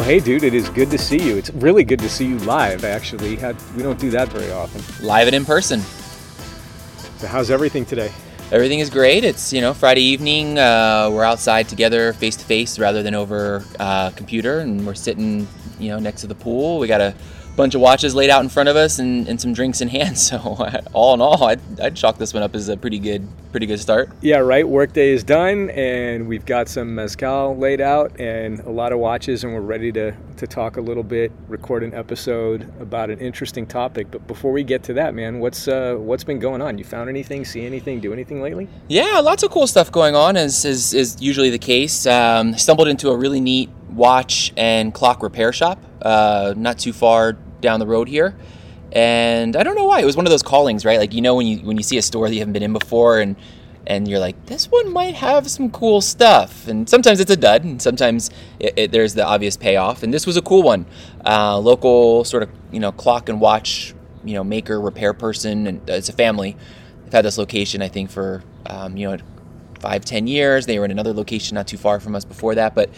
Well, hey, dude, it is good to see you. It's really good to see you live, actually. We don't do that very often. Live and in person. So, how's everything today? Everything is great. It's you know Friday evening. Uh, we're outside together, face to face, rather than over uh, computer, and we're sitting you know next to the pool. We got a bunch of watches laid out in front of us and, and some drinks in hand. So all in all, I'd, I'd chalk this one up as a pretty good pretty good start. Yeah, right. Workday is done, and we've got some mezcal laid out and a lot of watches, and we're ready to to talk a little bit, record an episode about an interesting topic. But before we get to that, man, what's uh, what's been going on? You found anything? See anything? Do anything lately? Yeah, lots of cool stuff going on, as is, is usually the case. Um, stumbled into a really neat watch and clock repair shop, uh, not too far down the road here. And I don't know why. It was one of those callings, right? Like you know when you when you see a store that you haven't been in before and and you're like, this one might have some cool stuff. And sometimes it's a dud, and sometimes it, it, there's the obvious payoff. And this was a cool one. Uh, local sort of you know clock and watch you know maker repair person, and it's a family. They've had this location I think for um, you know five ten years. They were in another location not too far from us before that, but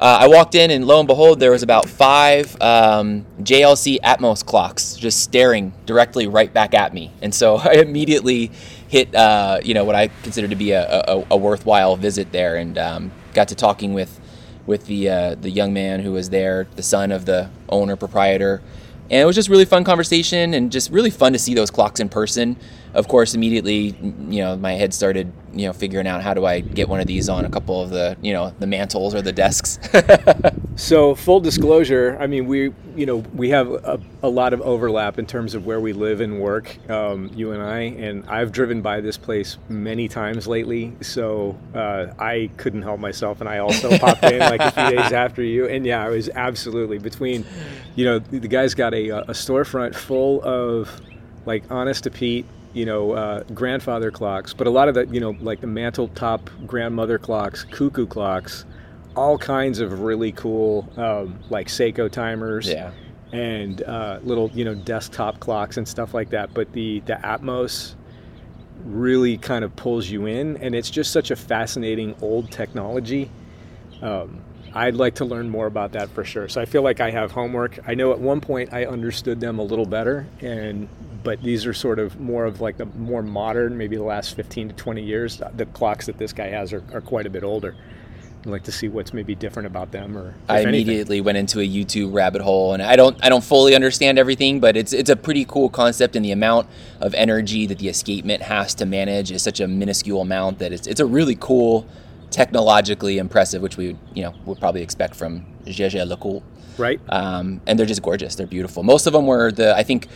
uh, I walked in, and lo and behold, there was about five um, JLC Atmos clocks just staring directly right back at me. And so I immediately hit, uh, you know, what I consider to be a, a, a worthwhile visit there, and um, got to talking with with the uh, the young man who was there, the son of the owner proprietor, and it was just really fun conversation and just really fun to see those clocks in person of course, immediately, you know, my head started, you know, figuring out how do I get one of these on a couple of the, you know, the mantles or the desks. so, full disclosure, I mean, we, you know, we have a, a, lot of overlap in terms of where we live and work, um, you and I, and I've driven by this place many times lately, so uh, I couldn't help myself, and I also popped in like a few days after you, and yeah, I was absolutely between, you know, the guy's got a, a storefront full of like honest to Pete you know, uh, grandfather clocks, but a lot of the, you know, like the mantle top grandmother clocks, cuckoo clocks, all kinds of really cool, um, like Seiko timers. Yeah. And uh, little, you know, desktop clocks and stuff like that. But the the Atmos really kind of pulls you in, and it's just such a fascinating old technology. Um, I'd like to learn more about that for sure. So I feel like I have homework. I know at one point I understood them a little better, and but these are sort of more of like the more modern, maybe the last 15 to 20 years. The clocks that this guy has are, are quite a bit older. I'd like to see what's maybe different about them or I immediately anything. went into a YouTube rabbit hole and I don't I don't fully understand everything but it's it's a pretty cool concept and the amount of energy that the escapement has to manage is such a minuscule amount that it's it's a really cool technologically impressive which we you know would probably expect from Jaeger LeCoultre right um, and they're just gorgeous they're beautiful most of them were the I think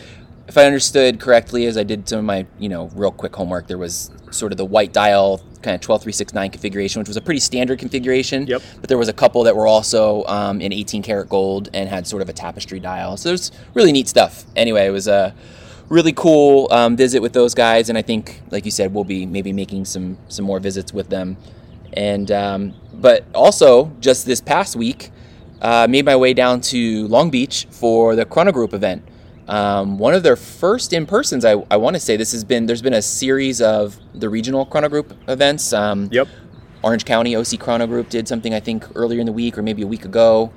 if I understood correctly, as I did some of my, you know, real quick homework, there was sort of the white dial kind of 12369 configuration, which was a pretty standard configuration. Yep. But there was a couple that were also um, in 18 karat gold and had sort of a tapestry dial. So there's really neat stuff. Anyway, it was a really cool um, visit with those guys, and I think, like you said, we'll be maybe making some some more visits with them. And um, but also just this past week, uh, made my way down to Long Beach for the Chrono Group event um, one of their first in persons. I, I want to say this has been there's been a series of the regional chrono group events. Um, yep. Orange County OC Chrono Group did something I think earlier in the week or maybe a week ago.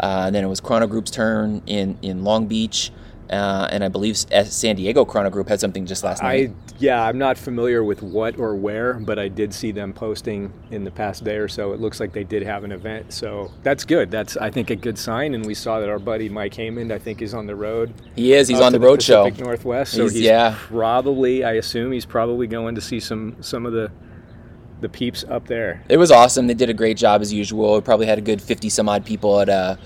Uh, then it was Chrono Group's turn in in Long Beach. Uh, and I believe San Diego Chrono Group had something just last night. I, yeah, I'm not familiar with what or where, but I did see them posting in the past day or so. It looks like they did have an event, so that's good. That's I think a good sign. And we saw that our buddy Mike Haymond, I think, is on the road. He is. He's on the road the show. Northwest. So he's, he's yeah. probably, I assume, he's probably going to see some some of the the peeps up there. It was awesome. They did a great job as usual. We probably had a good 50 some odd people at uh,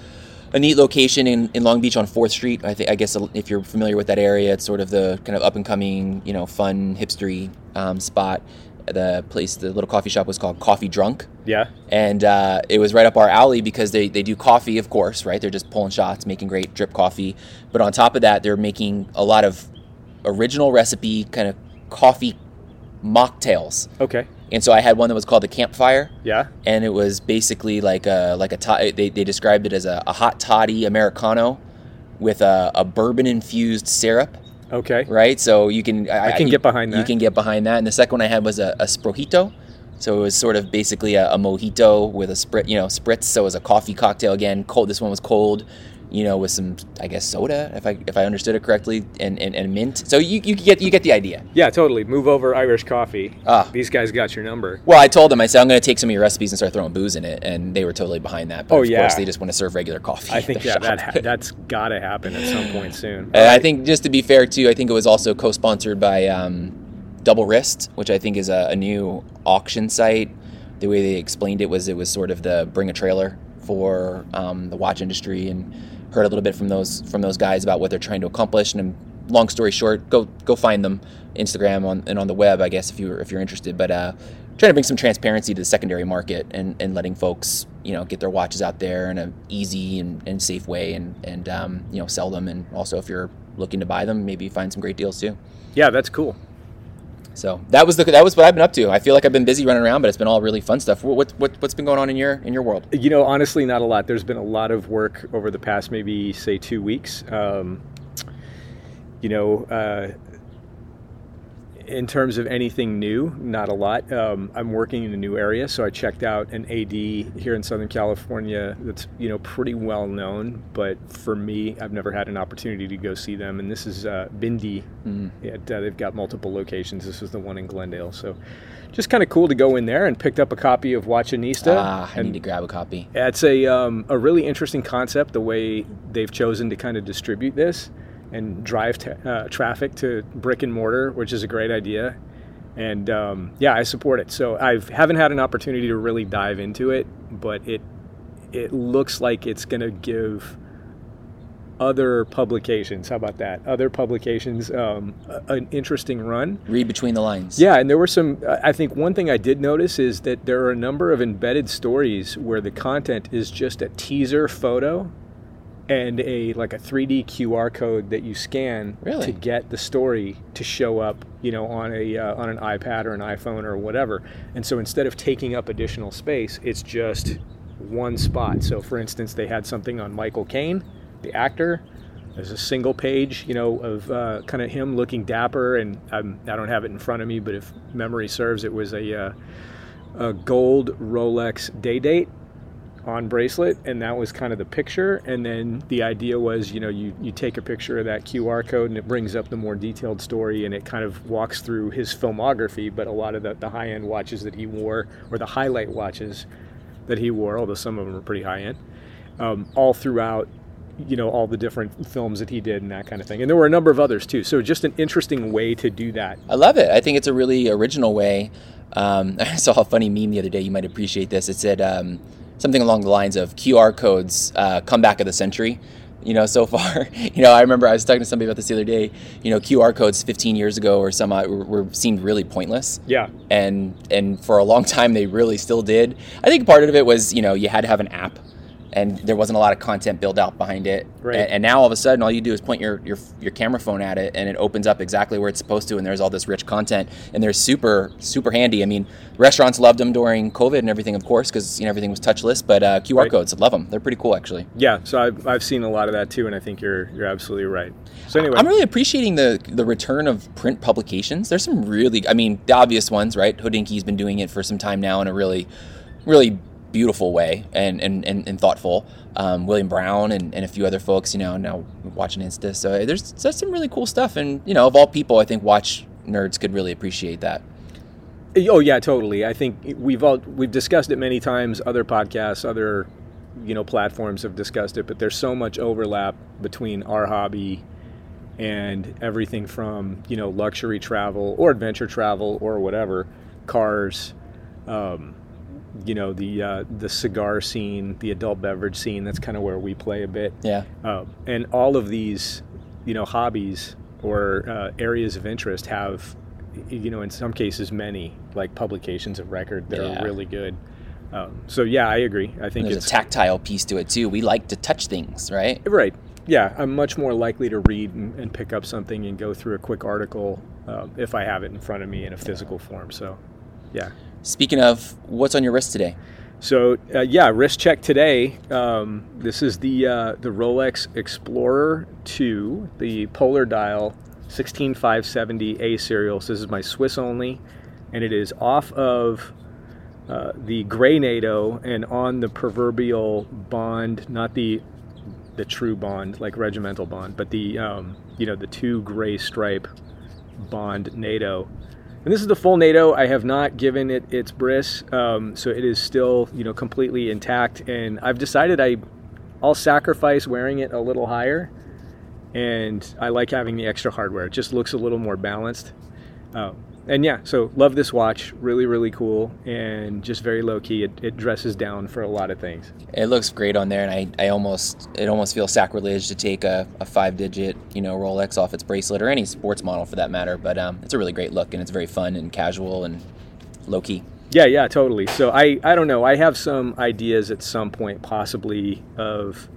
a neat location in, in Long Beach on Fourth Street. I think I guess if you're familiar with that area, it's sort of the kind of up and coming, you know, fun hipstery um, spot. The place, the little coffee shop was called Coffee Drunk. Yeah. And uh, it was right up our alley because they, they do coffee, of course, right? They're just pulling shots, making great drip coffee. But on top of that, they're making a lot of original recipe kind of coffee mocktails. Okay. And so I had one that was called the Campfire, Yeah. and it was basically like a like a to- they, they described it as a, a hot toddy americano with a, a bourbon infused syrup, Okay. right? So you can I can get behind that. You can get behind that. And the second one I had was a, a sprojito. So it was sort of basically a, a mojito with a sprit, you know, spritz. So it was a coffee cocktail again. Cold. This one was cold, you know, with some, I guess, soda, if I if I understood it correctly, and, and, and mint. So you, you get you get the idea. Yeah, totally. Move over Irish coffee. Ah. These guys got your number. Well, I told them I said I'm going to take some of your recipes and start throwing booze in it, and they were totally behind that. But Oh, of yeah. course, they just want to serve regular coffee. I think yeah, that ha- that's got to happen at some point soon. And I think just to be fair too, I think it was also co-sponsored by um, Double Wrist, which I think is a, a new auction site. The way they explained it was it was sort of the bring a trailer for um, the watch industry, and heard a little bit from those from those guys about what they're trying to accomplish. And long story short, go go find them Instagram on, and on the web, I guess if you if you're interested. But uh, trying to bring some transparency to the secondary market and, and letting folks you know get their watches out there in an easy and, and safe way, and and um, you know sell them, and also if you're looking to buy them, maybe find some great deals too. yeah, that's cool. So that was the that was what I've been up to. I feel like I've been busy running around, but it's been all really fun stuff. What what, what what's been going on in your in your world? You know, honestly, not a lot. There's been a lot of work over the past maybe say two weeks. Um, you know, uh, in terms of anything new, not a lot. Um, I'm working in a new area, so I checked out an AD here in Southern California that's you know pretty well known. But for me, I've never had an opportunity to go see them, and this is uh, Bhindi. Mm. It, uh, they've got multiple locations. This is the one in Glendale, so just kind of cool to go in there and picked up a copy of Watchonista. Ah, I need to grab a copy. it's a um, a really interesting concept the way they've chosen to kind of distribute this and drive ta uh, traffic to brick and mortar, which is a great idea. And um, yeah, I support it. So I haven't had an opportunity to really dive into it, but it it looks like it's going to give other publications. How about that? Other publications um, an interesting run. Read between the lines. Yeah, and there were some. I think one thing I did notice is that there are a number of embedded stories where the content is just a teaser photo and a like a 3D QR code that you scan Really? to get the story to show up, you know, on a uh, on an iPad or an iPhone or whatever. And so instead of taking up additional space, it's just one spot. So for instance, they had something on Michael Caine, the actor. There's a single page, you know, of uh, kind of him looking dapper, and I'm, I don't have it in front of me, but if memory serves, it was a, uh, a gold Rolex day date on bracelet, and that was kind of the picture. And then the idea was, you know, you, you take a picture of that QR code, and it brings up the more detailed story, and it kind of walks through his filmography. But a lot of the, the high end watches that he wore, or the highlight watches that he wore, although some of them are pretty high end, um, all throughout you know all the different films that he did and that kind of thing and there were a number of others too so just an interesting way to do that I love it. I think it's a really original way. Um, I saw a funny meme the other day. You might appreciate this. It said um, something along the lines of QR codes uh, comeback of the century. You know, so far, you know, I remember I was talking to somebody about this the other day. You know, QR codes 15 years ago or some uh, were, were seemed really pointless. yeah and and for a long time they really still did. I think part of it was you know you had to have an app, and there wasn't a lot of content built out behind it. Right. And, and now all of a sudden, all you do is point your, your your camera phone at it, and it opens up exactly where it's supposed to, and there's all this rich content, and they're super super handy. I mean, restaurants loved them during COVID and everything, of course, because you know everything was touchless. But uh, QR Right. codes, love them. They're pretty cool, actually. yeah so I've, I've seen a lot of that too and i think you're you're absolutely right so anyway I'm really appreciating the the return of print publications. There's some really, I mean, the obvious ones, right? Hodinkee's been doing it for some time now in a really, really beautiful way and and, and, and thoughtful. Um, William Brown and, and a few other folks, you know, now Watchonista. So there's, there's some really cool stuff, and you know, of all people, I think watch nerds could really appreciate that. Oh yeah, totally. I think we've all we've discussed it many times. Other podcasts, other you know platforms have discussed it, but there's so much overlap between our hobby and everything from you know luxury travel or adventure travel or whatever, cars, um, you know the uh, the cigar scene, the adult beverage scene. That's kind of where we play a bit. Yeah. Uh, and all of these, you know, hobbies or uh, areas of interest have, you know, in some cases, many like publications of record that Yeah. are really good. Um, so yeah, I agree. I think There's a tactile piece to it too. We like to touch things, right? right. Yeah, I'm much more likely to read and, and pick up something and go through a quick article um, if I have it in front of me in a physical form. So, yeah. Speaking of, what's on your wrist today? So uh, yeah, wrist check today. Um, this is the uh, the Rolex Explorer 2, the Polar Dial 16570 A serial. So this is my Swiss only, and it is off of uh, the gray NATO and on the proverbial bond, not the the true bond like regimental bond, but the um, you know the two gray stripe bond NATO. And this is the full NATO. I have not given it its bris, um, so it is still, you know, completely intact. And I've decided I, I'll sacrifice wearing it a little higher, and I like having the extra hardware. It just looks a little more balanced. Um, and yeah, so love this watch. Really, really cool, and just very low key. It, it dresses down for a lot of things. It looks great on there, and I, I almost it almost feels sacrilege to take a, a five digit you know Rolex off its bracelet or any sports model for that matter. But um, it's a really great look, and it's very fun and casual and low key. Yeah, yeah, totally. So I, I don't know. I have some ideas at some point, possibly of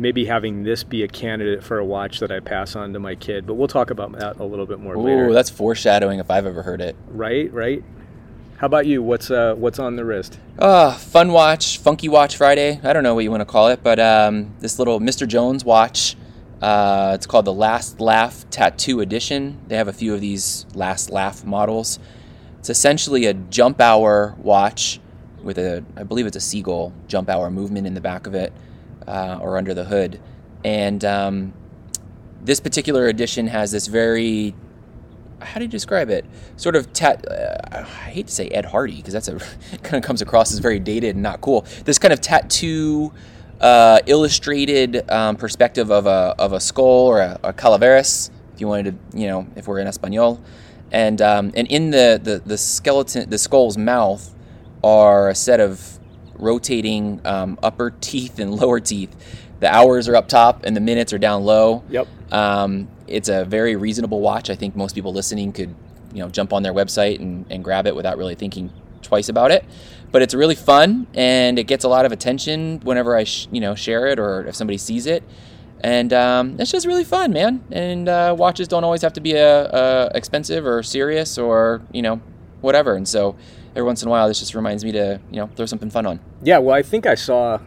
maybe having this be a candidate for a watch that I pass on to my kid. But we'll talk about that a little bit more later. Ooh, that's foreshadowing if I've ever heard it. right, right. How about you? What's uh, what's on the wrist? Uh, fun watch, funky watch Friday. I don't know what you want to call it, but um, this little Mr. Jones watch. Uh, it's called the Last Laugh Tattoo Edition. They have a few of these Last Laugh models. It's essentially a jump hour watch with a, I believe it's a seagull jump hour movement in the back of it uh, or under the hood. And um, this particular edition has this very how do you describe it? Sort of tat. Uh, I hate to say Ed Hardy because that's a kind of comes across as very dated and not cool. This kind of tattoo, uh, illustrated um, perspective of a of a skull or a, a calaveras, if you wanted to, you know, if we're in Espanol, and um, and in the, the the skeleton, the skull's mouth, are a set of rotating um, upper teeth and lower teeth. The hours are up top and the minutes are down low. Yep. Um, it's a very reasonable watch. I think most people listening could, you know, jump on their website and, and grab it without really thinking twice about it. But it's really fun and it gets a lot of attention whenever I, sh- you know, share it or if somebody sees it. And um, it's just really fun, man. And uh, watches don't always have to be a, a expensive or serious or you know whatever. And so every once in a while, this just reminds me to you know throw something fun on. Yeah, well, I think I saw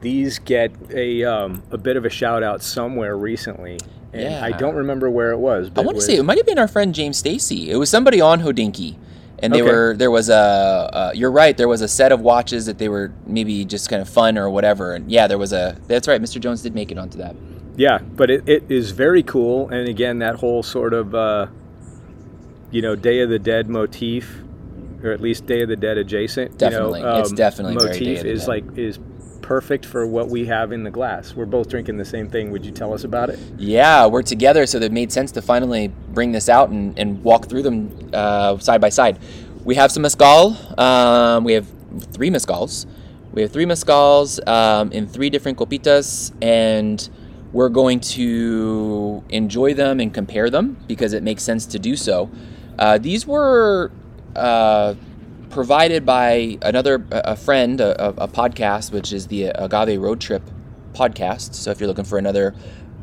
these get a um, a bit of a shout out somewhere recently, and Yeah. I don't remember where it was. I want to was- say it might have been our friend James Stacy. It was somebody on Hodinkee, and they Okay. were there was a. Uh, you're right. There was a set of watches that they were maybe just kind of fun or whatever. And yeah, there was a. That's right. Mr. Jones did make it onto that. Yeah, but it, it is very cool, and again, that whole sort of uh, you know Day of the Dead motif, or at least Day of the Dead adjacent. Definitely. you know, um, It's definitely very motif Day of the is Dead. like is perfect for what we have in the glass. We're both drinking the same thing. Would you tell us about it? Yeah, we're together, so it made sense to finally bring this out and, and walk through them uh, side by side. We have some mezcal. Um, we have three mezcals. We have three mezcals um, in three different copitas, and we're going to enjoy them and compare them because it makes sense to do so. Uh, these were uh, provided by another a friend, a, a podcast, which is the Agave Road Trip podcast. So if you're looking for another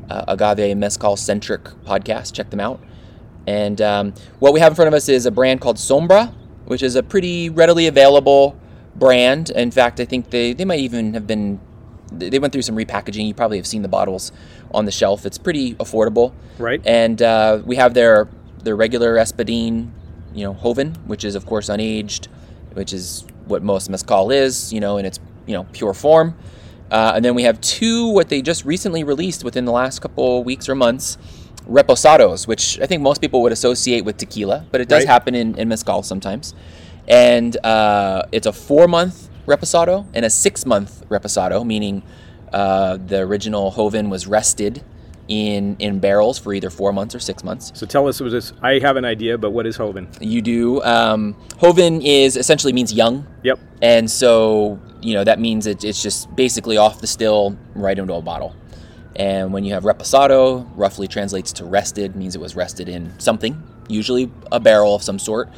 uh, agave mezcal centric podcast, check them out. And um, what we have in front of us is a brand called Sombra, which is a pretty readily available brand. In fact, I think they, they might even have been, they they went through some repackaging. You probably have seen the bottles on the shelf. It's pretty affordable. Right. And uh, we have their, their regular Espadín, you know, Joven, which is, of course, unaged, which is what most mezcal is, you know, in its, you know, pure form. Uh, and then we have two what they just recently released within the last couple weeks or months, reposados, which I think most people would associate with tequila, but it does Right. happen in, in mezcal sometimes. And uh, it's a four month reposado and a six month reposado, meaning uh, the original Joven was rested in in barrels for either four months or six months. So tell us, was this? I have an idea, but what is Joven? You do. Um, Joven is essentially means young, Yep. and so you know that means it, it's just basically off the still right into a bottle. And when you have reposado, roughly translates to rested, means it was rested in something, usually a barrel of some sort.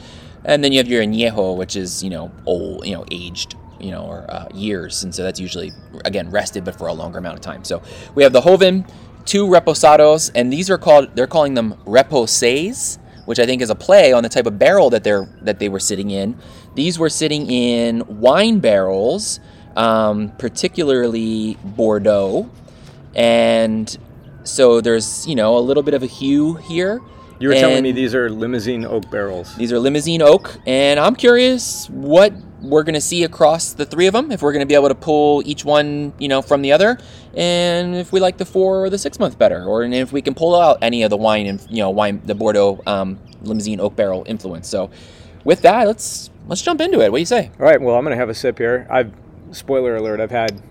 And then you have your añejo, which is you know old, you know aged, you know, or uh, years, and so that's usually again rested, but for a longer amount of time. So we have the Joven, two reposados, and these are called they're calling them reposays, which I think is a play on the type of barrel that they're that they were sitting in. These were sitting in wine barrels, um, particularly Bordeaux, and so there's you know a little bit of a hue here. You were telling me these are Limousin oak barrels. these are Limousin oak, and I'm curious what we're going to see across the three of them. If we're going to be able to pull each one, you know, from the other, and if we like the four or the six month better, or and if we can pull out any of the wine and you know wine the Bordeaux um, Limousin oak barrel influence. So, with that, let's let's jump into it. What do you say? All right. Well, I'm gonna have a sip here. I've spoiler alert. I've had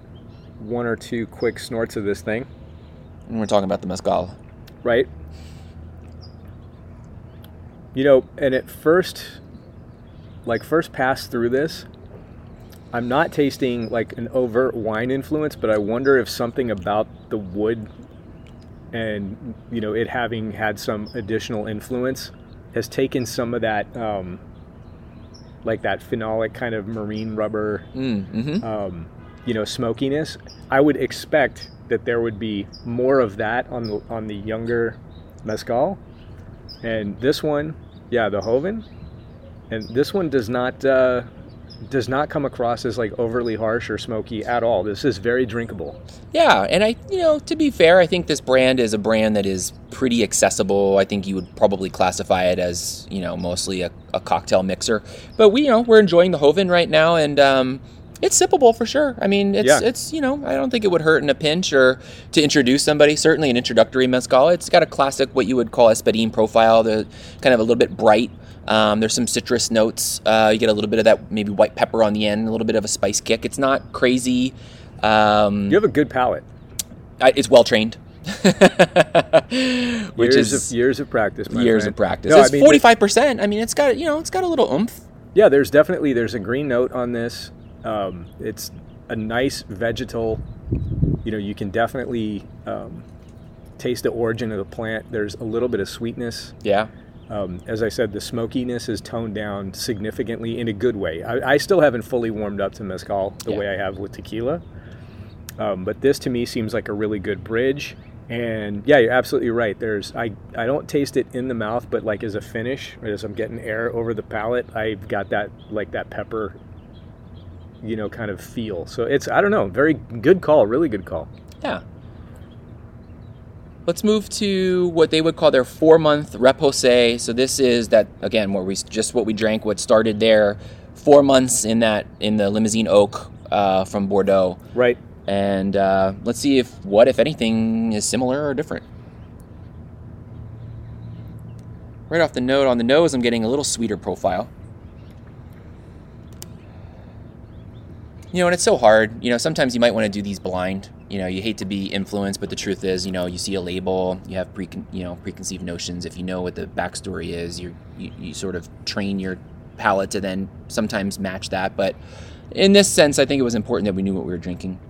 one or two quick snorts of this thing. And we're talking about the mezcal. right? You know, and at first, like first pass through this, I'm not tasting like an overt wine influence, but I wonder if something about the wood and you know it having had some additional influence has taken some of that um, like that phenolic kind of marine rubber Mm, hmm um, you know smokiness. I would expect that there would be more of that on the on the younger mezcal. And this one yeah the joven and this one does not uh, does not come across as like overly harsh or smoky at all this is very drinkable Yeah, and I, you know, to be fair, I think this brand is a brand that is pretty accessible. I think you would probably classify it as, you know, mostly a, a cocktail mixer. But we, you know, we're enjoying the Joven right now, and um, it's sippable for sure. I mean, it's, Yeah. it's, you know, I don't think it would hurt in a pinch or to introduce somebody. Certainly, an introductory mezcal. It's got a classic, what you would call espadín profile. The kind of a little bit bright. Um, there's some citrus notes. Uh, you get a little bit of that maybe white pepper on the end, a little bit of a spice kick. It's not crazy. Um, you have a good palate I, it's well trained, which years is of years of practice my years friend. of practice. No, it's forty five percent. I mean, it's got you know, it's got a little oomph. Yeah, there's definitely there's a green note on this. Um, it's a nice vegetal. You know, you can definitely um, taste the origin of the plant. There's a little bit of sweetness. Yeah, Um, as I said, the smokiness is toned down significantly in a good way. I, I still haven't fully warmed up to mezcal the Yeah. way I have with tequila, um, but this to me seems like a really good bridge. And yeah, you're absolutely right. There's I I don't taste it in the mouth, but like as a finish, as I'm getting air over the palate, I've got that like that pepper, you know, kind of feel. So it's I don't know, very good call, really good call. yeah. Let's move to what they would call their four month repose. So this is that again, where we just what we drank, what started there, four months in that in the Limousin oak uh, from Bordeaux, Right. and uh, let's see if what if anything is similar or different. Right off the note on the nose, I'm getting a little sweeter profile. You know, and it's so hard. You know, sometimes you might want to do these blind. You know, you hate to be influenced, but the truth is, you know, you see a label, you have pre, you know, preconceived notions. If you know what the backstory is, you you sort of train your palate to then sometimes match that. But in this sense, I think it was important that we knew what we were drinking.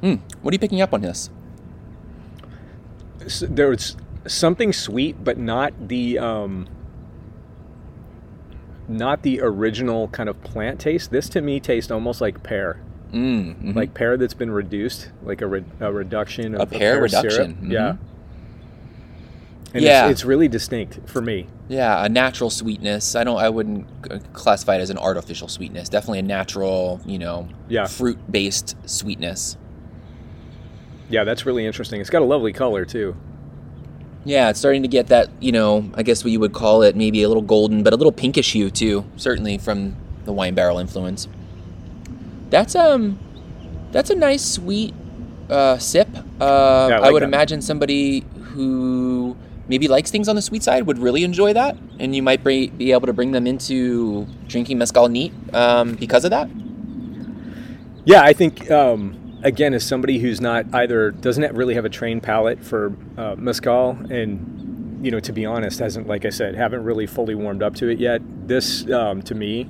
Hmm. What are you picking up on this? s- there was something sweet, but not the um, not the original kind of plant taste. This to me tastes almost like pear, Mm, mhm. like pear that's been reduced, like a, re- a reduction of A pear syrup. reduction, mhm. Yeah. And Yeah. it's, it's really distinct for me. Yeah, a natural sweetness. I don't. I wouldn't classify it as an artificial sweetness. Definitely a natural, you know, Yeah. fruit-based sweetness. Yeah, that's really interesting. It's got a lovely color too. Yeah, it's starting to get that, you know, I guess what you would call it, maybe a little golden, but a little pinkish hue too. Certainly from the wine barrel influence. That's um, that's a nice sweet uh, sip. Uh, I I, like would that. imagine somebody who maybe likes things on the sweet side would really enjoy that, and you might be, be able to bring them into drinking mezcal neat um, because of that. Yeah, I think um, again, as somebody who's not either doesn't really have a trained palate for uh, mezcal, and you know, to be honest, hasn't like I said, haven't really fully warmed up to it yet. This, um, to me,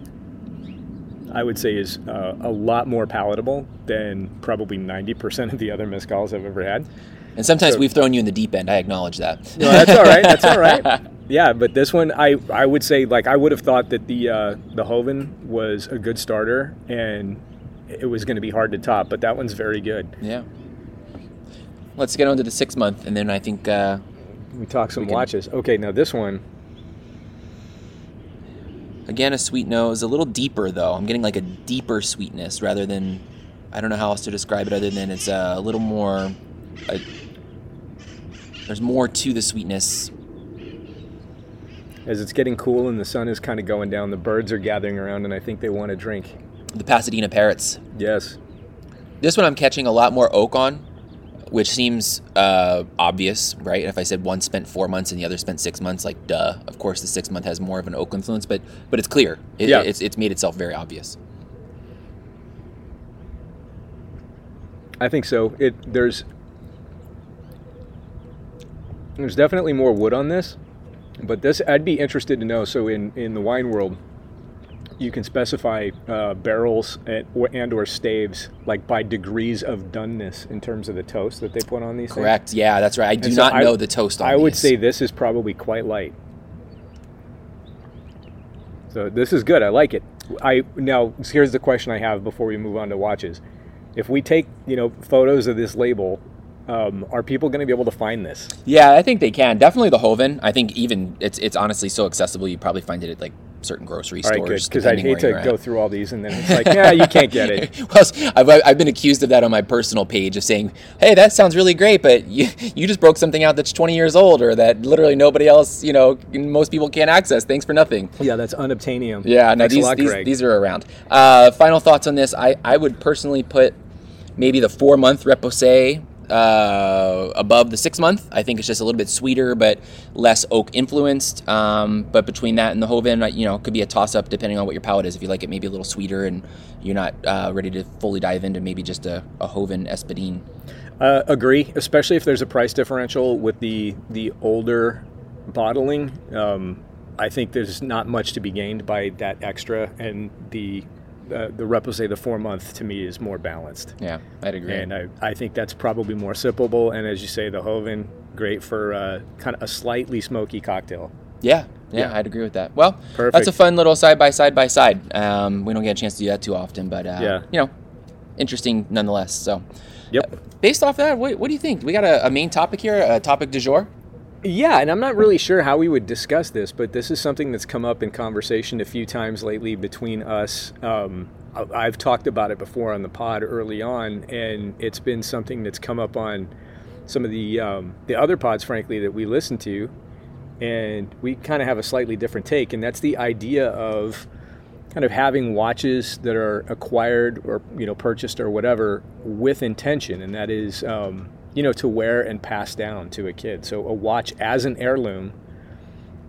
I would say is uh, a lot more palatable than probably ninety percent of the other mezcals I've ever had. And sometimes so, we've thrown you in the deep end. I acknowledge that. No, that's all right. That's all right. Yeah, but this one, I I would say like I would have thought that the uh, the Joven was a good starter, and it was going to be hard to top. But that one's very good. Yeah. Let's get on to the six month, and then I think uh, we talk some we watches. Okay, now this one. Again, a sweet nose, a little deeper though. I'm getting like a deeper sweetness rather than I don't know how else to describe it other than it's a little more. A, there's more to the sweetness. As it's getting cool and the sun is kind of going down, the birds are gathering around, and I think they want to drink. The Pasadena parrots. Yes. This one I'm catching a lot more oak on, which seems uh, obvious, right? If I said one spent four months and the other spent six months, like duh. Of course, the six month has more of an oak influence, but but it's clear. It, yeah. it's it's made itself very obvious. I think so. It there's there's definitely more wood on this, but this I'd be interested to know. So in in the wine world, you can specify uh, barrels and or, and or staves like by degrees of doneness in terms of the toast that they put on these. Correct. Things. Yeah, that's right. I do not know the toast on. I these. would say this is probably quite light. So this is good. I like it. I now here's the question I have before we move on to watches. If we take you know photos of this label um, are people going to be able to find this? Yeah, I think they can. Definitely the Joven. I think even it's it's honestly so accessible. You probably find it at like certain grocery all stores. Because I'd hate to go at. through all these and then it's like, yeah, you can't get it. well, I've, I've been accused of that on my personal page of saying, hey, that sounds really great, but you you just broke something out that's 20 years old or that literally nobody else, you know, most people can't access. Thanks for nothing. Yeah, that's unobtainium. Yeah, no, these, lot, these, these, are around. Uh, final thoughts on this. I, I would personally put maybe the four month Reposé uh, above the six month. I think it's just a little bit sweeter, but less oak influenced. Um, but between that and the Joven, you know, could be a toss up depending on what your palate is. If you like it maybe a little sweeter and you're not uh, ready to fully dive into maybe just a, a Joven Espadin. Uh, agree, especially if there's a price differential with the the older bottling. Um, I think there's not much to be gained by that extra, and the uh, the say the four month, to me is more balanced. Yeah, I'd agree. And I, I think that's probably more sippable. And as you say, the Joven, great for uh, kind of a slightly smoky cocktail. Yeah, yeah, yeah, I'd agree with that. Well, Perfect. that's a fun little side by side by side. Um, we don't get a chance to do that too often, but uh, yeah. you know, interesting nonetheless. So, yep. Uh, based off that, what, what, do you think? We got a, a main topic here, a topic du jour. Yeah, and I'm not really sure how we would discuss this, but this is something that's come up in conversation a few times lately between us. Um, I've talked about it before on the pod early on, and it's been something that's come up on some of the um, the other pods, frankly, that we listen to, and we kind of have a slightly different take, and that's the idea of kind of having watches that are acquired or you know purchased or whatever with intention, and that is. Um, you know, to wear and pass down to a kid. So a watch as an heirloom,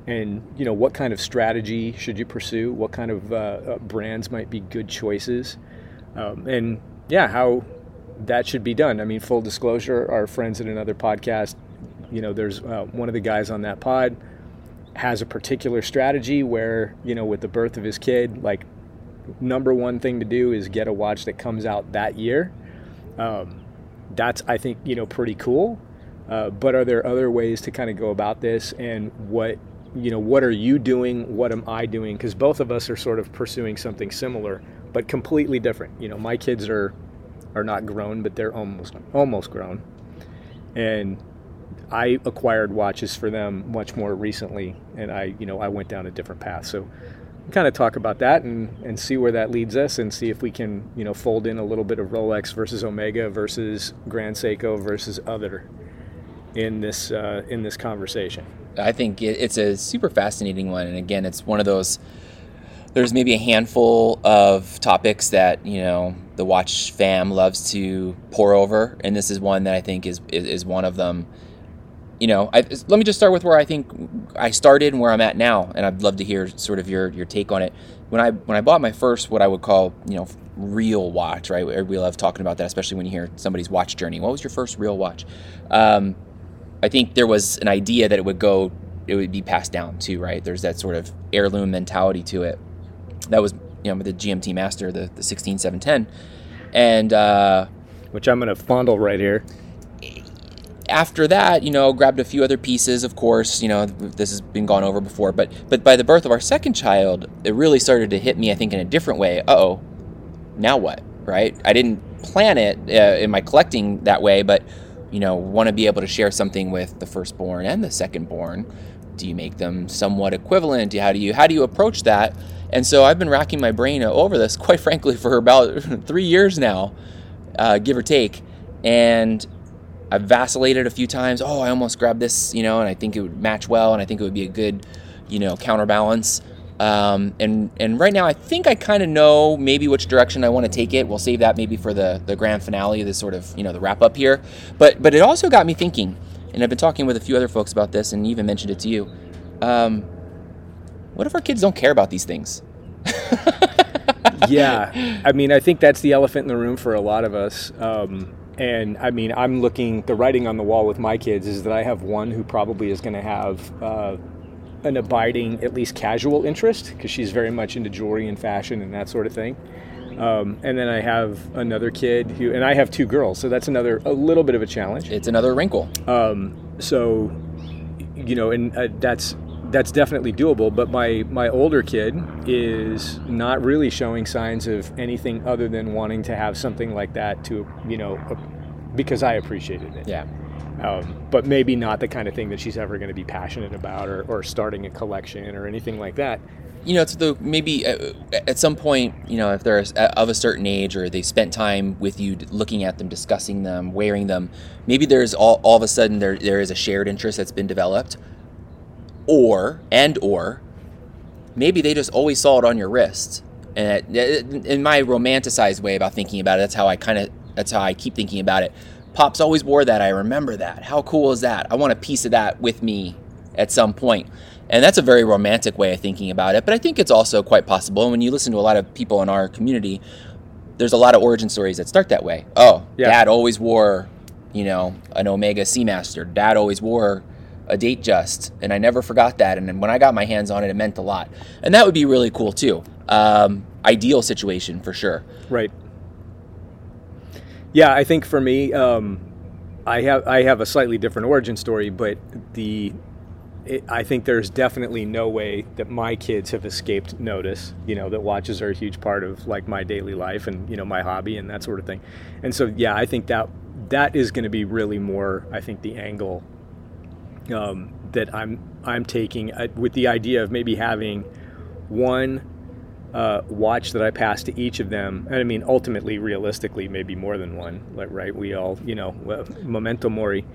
and you know, what kind of strategy should you pursue? What kind of uh, uh, brands might be good choices? Um, and yeah, how that should be done. I mean, full disclosure, our friends at another podcast, you know, there's uh, one of the guys on that pod has a particular strategy where, you know, with the birth of his kid, like number one thing to do is get a watch that comes out that year. Um, that's I think you know pretty cool. Uh, but are there other ways to kind of go about this, and what you know what are you doing? What am I doing? Because both of us are sort of pursuing something similar, but completely different. You know, my kids are are not grown, but they're almost almost grown, and I acquired watches for them much more recently, and I you know I went down a different path. So kind of talk about that and, and see where that leads us and see if we can you know fold in a little bit of Rolex versus Omega versus Grand Seiko versus other in this uh, in this conversation. I think it's a super fascinating one, and again, it's one of those. There's maybe a handful of topics that you know the watch fam loves to pour over, and this is one that I think is is, is one of them you know, I, let me just start with where I think I started and where I'm at now, and I'd love to hear sort of your your take on it. When I when I bought my first, what I would call, you know, real watch, right? We love talking about that, especially when you hear somebody's watch journey. What was your first real watch? Um, I think there was an idea that it would go, it would be passed down too, right? There's that sort of heirloom mentality to it. That was, you know, the GMT Master, the, the 16710. And, uh, which I'm going to fondle right here. After that, you know, grabbed a few other pieces. Of course, you know, this has been gone over before, but but by the birth of our second child, it really started to hit me. I think in a different way. Oh, now what? Right? I didn't plan it uh, in my collecting that way, but you know, want to be able to share something with the firstborn and the secondborn. Do you make them somewhat equivalent? How do you how do you approach that? And so I've been racking my brain over this, quite frankly, for about three years now uh, give or take. And I've vacillated a few times. Oh, I almost grabbed this, you know, and I think it would match well, and I think it would be a good, you know, counterbalance. Um, and and right now, I think I kind of know maybe which direction I want to take it. We'll save that maybe for the the grand finale, the sort of you know the wrap up here. But but it also got me thinking, and I've been talking with a few other folks about this, and even mentioned it to you. Um, what if our kids don't care about these things? yeah, I mean, I think that's the elephant in the room for a lot of us. Um, and I mean, I'm looking. The writing on the wall with my kids is that I have one who probably is going to have uh, an abiding, at least casual interest, because she's very much into jewelry and fashion and that sort of thing. Um, and then I have another kid who, and I have two girls, so that's another a little bit of a challenge. It's another wrinkle. Um, so, you know, and uh, that's that's definitely doable. But my my older kid is not really showing signs of anything other than wanting to have something like that to you know because I appreciated it. Yeah. Um, but maybe not the kind of thing that she's ever going to be passionate about or, or starting a collection or anything like that you know, it's the maybe uh, at some point, you know, if they're of a certain age or they spent time with you looking at them, discussing them, wearing them, maybe there's all, all of a sudden there there is a shared interest that's been developed or and or maybe they just always saw it on your wrist. And in my romanticized way about thinking about it that's how i kind of that's how i keep thinking about it. Pops always wore that i remember that. How cool is that? I want a piece of that with me at some point. And that's a very romantic way of thinking about it but i think it's also quite possible. And when you listen to a lot of people in our community there's a lot of origin stories that start that way. Oh yeah. dad always wore you know an omega seamaster. Dad always wore a date just, and I never forgot that. And when I got my hands on it, it meant a lot. And that would be really cool too. Um, ideal situation for sure. Right. Yeah, I think for me, um, I have I have a slightly different origin story, but the it, I think there's definitely no way that my kids have escaped notice. You know that watches are a huge part of like my daily life and you know my hobby and that sort of thing. And so yeah, I think that that is going to be really more. I think the angle um, that I'm I'm taking uh, with the idea of maybe having one uh, watch that I pass to each of them. And I mean, ultimately, realistically, maybe more than one. Like, right? We all, you know, memento mori.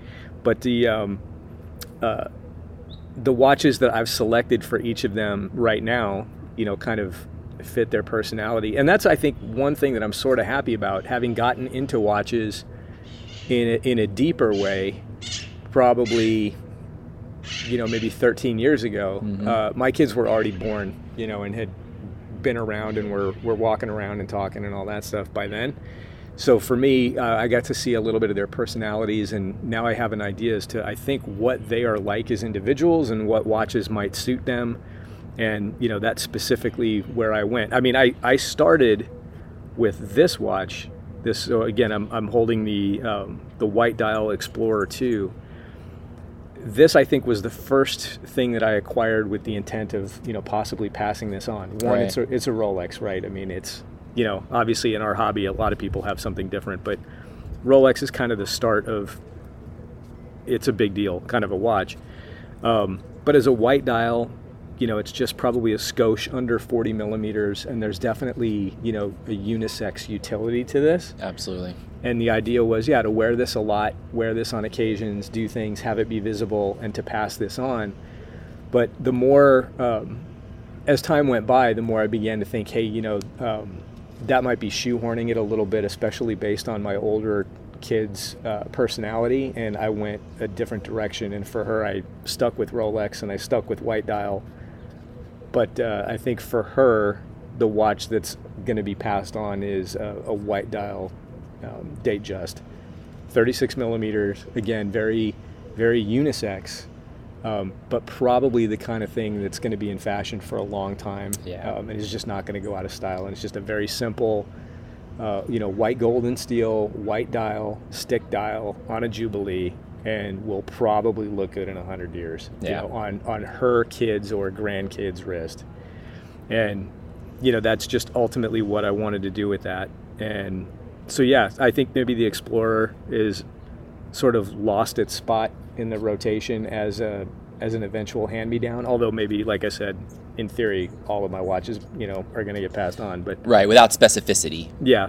But the um, uh, the watches that I've selected for each of them right now, you know, kind of fit their personality. And that's, I think, one thing that I'm sort of happy about, having gotten into watches in a, in a deeper way, probably you know, maybe 13 years ago, mm-hmm. uh, my kids were already born, you know, and had been around and were, were walking around and talking and all that stuff by then. So for me, uh, I got to see a little bit of their personalities, and now I have an idea as to I think what they are like as individuals and what watches might suit them, and you know that's specifically where I went. I mean, I I started with this watch. This so again, I'm I'm holding the um, the White Dial Explorer 2 this I think was the first thing that I acquired with the intent of you know possibly passing this on. One, right. it's a it's a Rolex, right? I mean, it's you know obviously in our hobby, a lot of people have something different, but Rolex is kind of the start of it's a big deal, kind of a watch. Um, but as a white dial, you know, it's just probably a skosh under 40 millimeters, and there's definitely you know a unisex utility to this. Absolutely. And the idea was yeah to wear this a lot wear this on occasions do things have it be visible and to pass this on. But the more um, as time went by the more i began to think hey you know um, that might be shoehorning it a little bit especially based on my older kids uh, personality and i went a different direction. And for her i stuck with rolex and i stuck with white dial but uh, i think for her the watch that's going to be passed on is a, a white dial um, Datejust, 36 millimeters. Again, very very unisex, um, but probably the kind of thing that's going to be in fashion for a long time. Yeah. Um, and it's just not going to go out of style. And it's just a very simple, uh, you know, white gold and steel, white dial, stick dial on a Jubilee, and will probably look good in 100 years Yeah. you know, on, on her kids or grandkids' wrist. And, you know, that's just ultimately what I wanted to do with that. And so, yeah, I think maybe the Explorer is sort of lost its spot in the rotation as a as an eventual hand me down. Although maybe, like I said, in theory, all of my watches, you know, are going to get passed on. But Right, without specificity. yeah.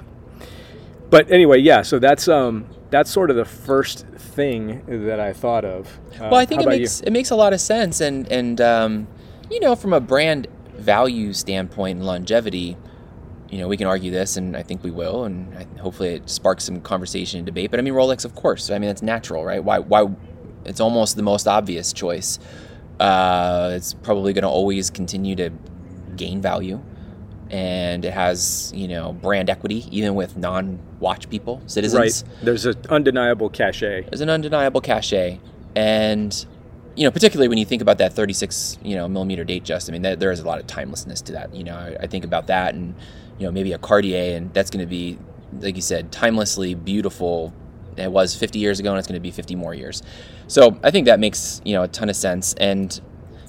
But anyway, yeah. So that's um that's sort of the first thing that I thought of. Uh, Well, I think it about you? makes it makes a lot of sense, and and um, you know, from a brand value standpoint and longevity, you know, we can argue this, and I think we will, and I, hopefully it sparks some conversation and debate. But I mean, Rolex, of course. I mean, it's natural, right? Why? Why? It's almost the most obvious choice. Uh, it's probably going to always continue to gain value, and it has you know brand equity even with non-watch people, citizens. Right. There's an undeniable cachet. there's an undeniable cachet. And you know particularly when you think about that 36 you know millimeter date just i mean that, there is a lot of timelessness to that. You know I, I think about that and you know maybe a cartier and that's going to be like you said timelessly beautiful. It was 50 years ago and it's going to be 50 more years. So i think that makes you know a ton of sense. And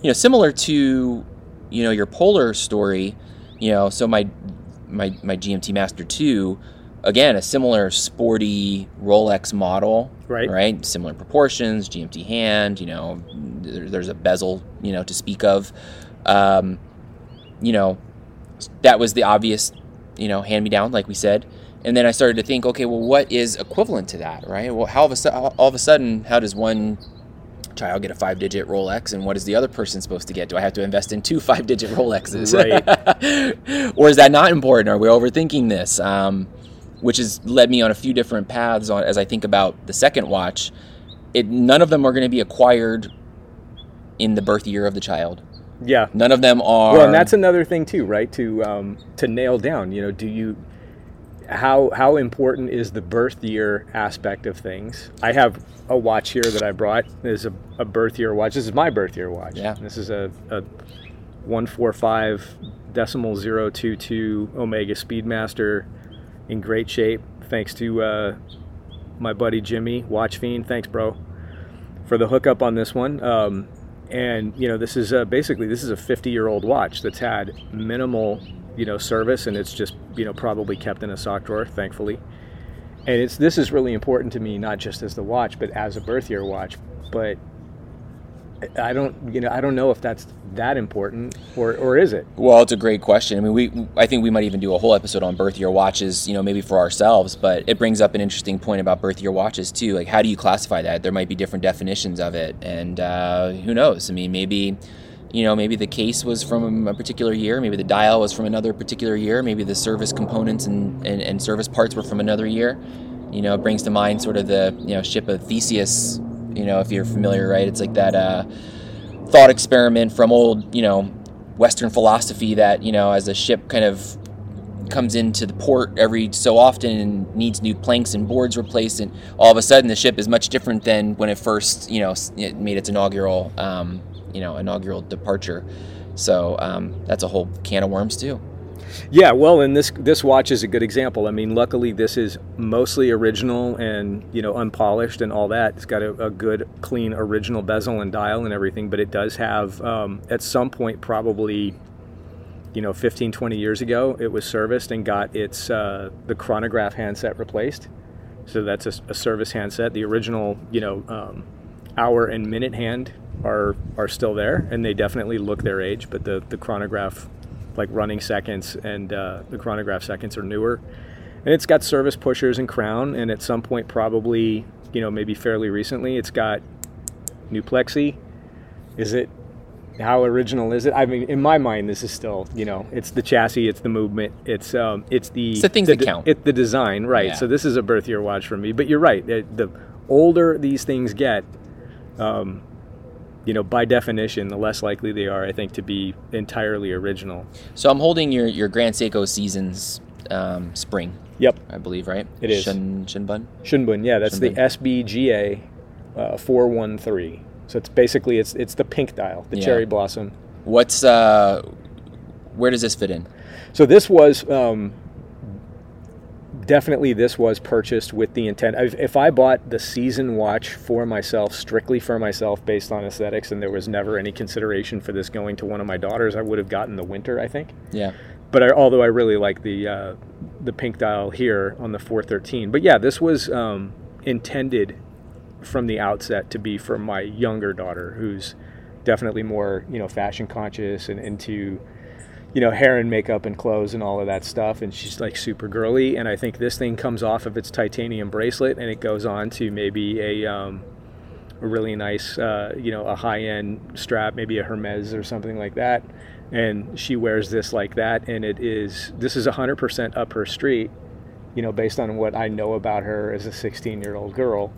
you know similar to you know your polar story you know so my my my gmt master 2 again a similar sporty rolex model Right. right? Similar proportions gmt hand you know there, there's a bezel you know to speak of. Um, you know that was the obvious you know hand me down like we said. And then i started to think okay well what is equivalent to that right? Well how of a all of a sudden how does one child get a five digit rolex and what is the other person supposed to get do i have to invest in two five digit rolexes Right. or is that not important are we overthinking this um, which has led me on a few different paths on as i think about the second watch it none of them are going to be acquired in the birth year of the child Yeah. none of them are Well, and that's another thing too, right? To um, to nail down, you know, do you how how important is the birth year aspect of things? I have a watch here that I brought. This is a, a birth year watch. This is my birth year watch. Yeah. This is a, a one four five decimal 022 Omega Speedmaster in great shape, thanks to uh, my buddy Jimmy Watch Fiend. Thanks, bro, for the hookup on this one. Um, and you know, this is uh, basically this is a 50 year old watch that's had minimal, you know, service, and it's just you know probably kept in a sock drawer, thankfully. And it's this is really important to me, not just as the watch, but as a birth year watch. But I don't, you know, I don't know if that's that important, or or is it? Well, it's a great question. I mean, we I think we might even do a whole episode on birth year watches, you know, maybe for ourselves, but it brings up an interesting point about birth year watches too. Like, how do you classify that? There might be different definitions of it, and uh, who knows? I mean, maybe, you know, maybe the case was from a particular year, maybe the dial was from another particular year, maybe the service components and, and, and service parts were from another year. You know, it brings to mind sort of the you know ship of Theseus. You know, if you're familiar, right? It's like that. Uh, thought experiment from old, you know, Western philosophy that, you know, as a ship kind of comes into the port every so often and needs new planks and boards replaced, and all of a sudden the ship is much different than when it first, you know, it made its inaugural, um, you know, inaugural departure. So um, that's a whole can of worms too. Yeah, well, and this this watch is a good example. I mean, luckily this is mostly original and you know unpolished and all that. It's got a, a good, clean, original bezel and dial and everything. But it does have um, at some point, probably you know 15, 20 years ago, it was serviced and got its uh, the chronograph handset replaced. So that's a, a service handset. The original, you know, um, hour and minute hand are are still there, and they definitely look their age. But the the chronograph, like running seconds, and uh, the chronograph seconds are newer, and it's got service pushers and crown. And at some point, probably you know maybe fairly recently, it's got new plexi. Is it? How original is it? I mean, in my mind, this is still, you know, it's the chassis, it's the movement, it's um, it's the It's the things that de- count. It, the design, right? Yeah. So this is a birth year watch for me. But you're right. The, the older these things get, um, you know, by definition, the less likely they are, I think, to be entirely original. So I'm holding your your Grand Seiko Seasons um, spring. Yep, I believe, right? It is. Shun, Shinbun. Shunbun. Yeah, that's the SBGA uh, 413. So it's basically it's it's the pink dial, the Yeah. cherry blossom. What's uh, where does this fit in? So this was um, definitely this was purchased with the intent. If, if I bought the season watch for myself, strictly for myself, based on aesthetics, and there was never any consideration for this going to one of my daughters, I would have gotten the winter, I think. Yeah. But I, although I really like the uh, the pink dial here on the 413, but yeah, this was um, intended from the outset to be for my younger daughter, who's definitely more you know fashion conscious and into you know hair and makeup and clothes and all of that stuff and she's like super girly and i think this thing comes off of its titanium bracelet and it goes on to maybe a um, a really nice uh, you know a high-end strap maybe a hermes or something like that and she wears this like that and it is this is 100% up her street you know based on what i know about her as a 16 year old girl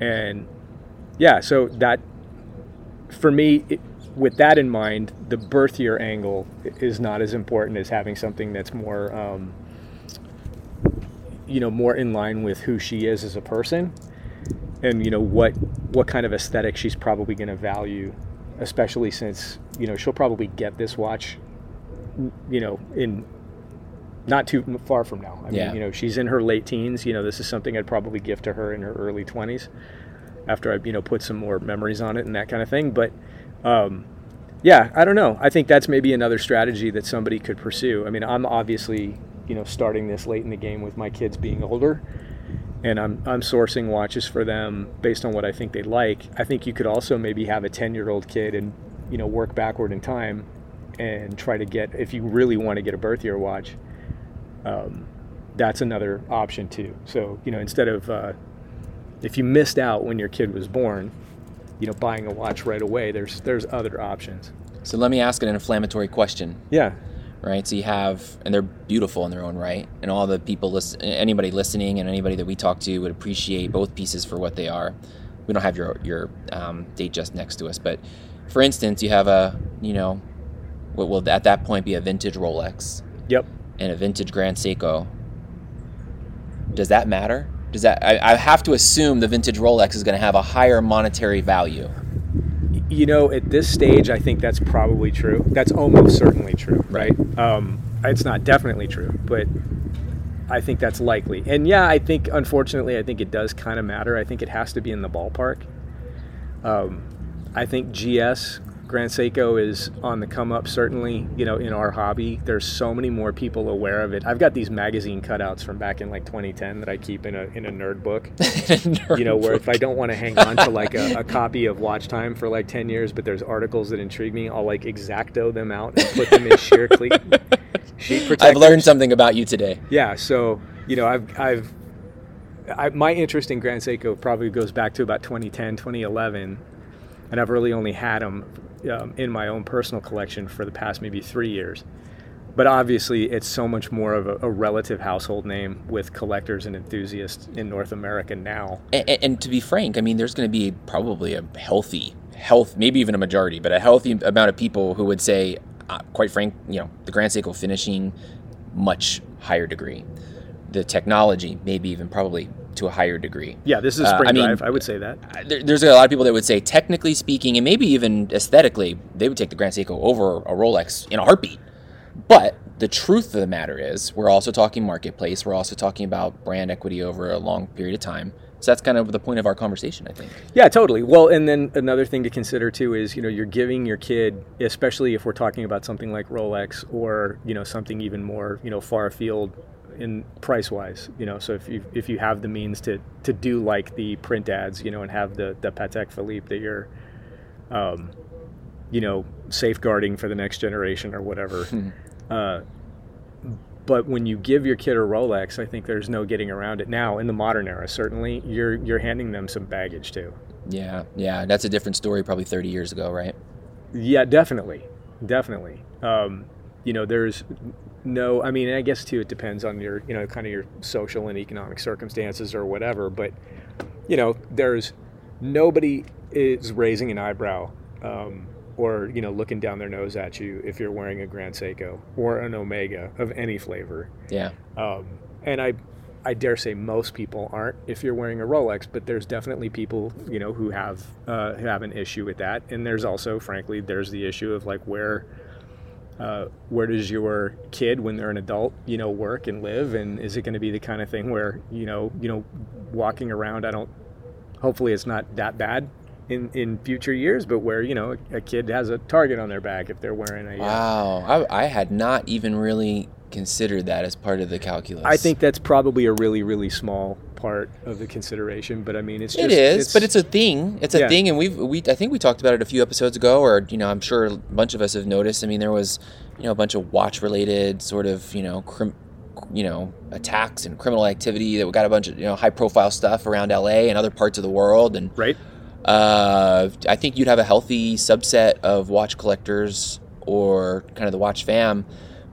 and yeah so that for me it, with that in mind the birth year angle is not as important as having something that's more um, you know more in line with who she is as a person and you know what what kind of aesthetic she's probably going to value especially since you know she'll probably get this watch you know in not too far from now i Yeah. mean you know she's in her late teens you know this is something i'd probably give to her in her early 20s after i you know put some more memories on it and that kind of thing but um, yeah i don't know i think that's maybe another strategy that somebody could pursue i mean i'm obviously you know starting this late in the game with my kids being older and I'm, I'm sourcing watches for them based on what I think they like. I think you could also maybe have a 10 year old kid and you know work backward in time and try to get if you really want to get a birth year watch. Um, that's another option too. So you know instead of uh, if you missed out when your kid was born, you know buying a watch right away, there's there's other options. So let me ask an inflammatory question. Yeah, right? So you have, and they're beautiful in their own right, and all the people listen, anybody listening, and anybody that we talk to would appreciate both pieces for what they are. We don't have your your um, date just next to us, but for instance, you have a, you know, what will at that point be a vintage Rolex yep. and a vintage Grand Seiko. Does that matter? Does that I, I have to assume the vintage Rolex is going to have a higher monetary value, You know, at this stage, I think that's probably true. That's almost certainly true, right? Um, it's not definitely true, but I think that's likely. And yeah, I think, unfortunately, I think it does kind of matter. I think it has to be in the ballpark. Um, I think GS, Grand Seiko, is on the come up, certainly, you know, in our hobby. There's so many more people aware of it. I've got these magazine cutouts from back in like 2010 that I keep in a, in a nerd book you know, where if I don't want to hang on to like a, a copy of Watch Time for like 10 years, but there's articles that intrigue me, I'll like exacto them out and put them in sheer cle- sheet protectors. I've learned something about you today. Yeah, so, you know, I've, I've, I, my interest in Grand Seiko probably goes back to about 2010, 2011, and I've really only had them um, in my own personal collection for the past maybe three years. But obviously, it's so much more of a, a relative household name with collectors and enthusiasts in North America now. And, and- to be frank, I mean, there's going to be probably a healthy, health, maybe even a majority, but a healthy amount of people who would say, uh, quite frank, you know, the Grand Seiko finishing much higher degree, the technology maybe even probably to a higher degree. Yeah, this is Uh, spring I mean- drive. I would say that. Uh, There, there's a lot of people that would say, technically speaking, and maybe even aesthetically, they would take the Grand Seiko over a Rolex in a heartbeat. But the truth of the matter is, we're also talking marketplace. We're also talking about brand equity over a long period of time. So that's kind of the point of our conversation, I think. Yeah, totally. Well, and then another thing to consider too is, you know, you're giving your kid, especially if we're talking about something like Rolex or, you know, something even more, you know, far afield in price wise, you know, so if you if you have the means to to do like the print ads, you know, and have the the Patek Philippe that you're um, you know, safeguarding for the next generation or whatever. uh, but when you give your kid a Rolex, I think there's no getting around it now in the modern era. Certainly, you're you're handing them some baggage too. Yeah, yeah, that's a different story probably 30 years ago, right? Yeah, definitely, definitely. Um, you know, there's no. I mean, I guess too, it depends on your, you know, kind of your social and economic circumstances or whatever. But you know, there's nobody is raising an eyebrow um, or you know looking down their nose at you if you're wearing a Grand Seiko or an Omega of any flavor. Yeah. Um, and I, I dare say most people aren't if you're wearing a Rolex, but there's definitely people you know who have uh, who have an issue with that. And there's also, frankly, there's the issue of like where. Uh, where does your kid, when they're an adult, you know, work and live, and is it going to be the kind of thing where you know, you know, walking around? I don't. Hopefully, it's not that bad in in future years, but where you know a, a kid has a target on their back if they're wearing a. uh, Wow. I, I had not even really considered that as part of the calculus. I think that's probably a really really small part of the consideration, but I mean it's just it is, but it's a thing. It's a Yeah. thing, and we've we I think we talked about it a few episodes ago, or you know, I'm sure a bunch of us have noticed. I mean, there was you know a bunch of watch related sort of you know crim, you know attacks and criminal activity that got a bunch of you know high profile stuff around LA and other parts of the world, and right. uh, I think you'd have a healthy subset of watch collectors or kind of the watch fam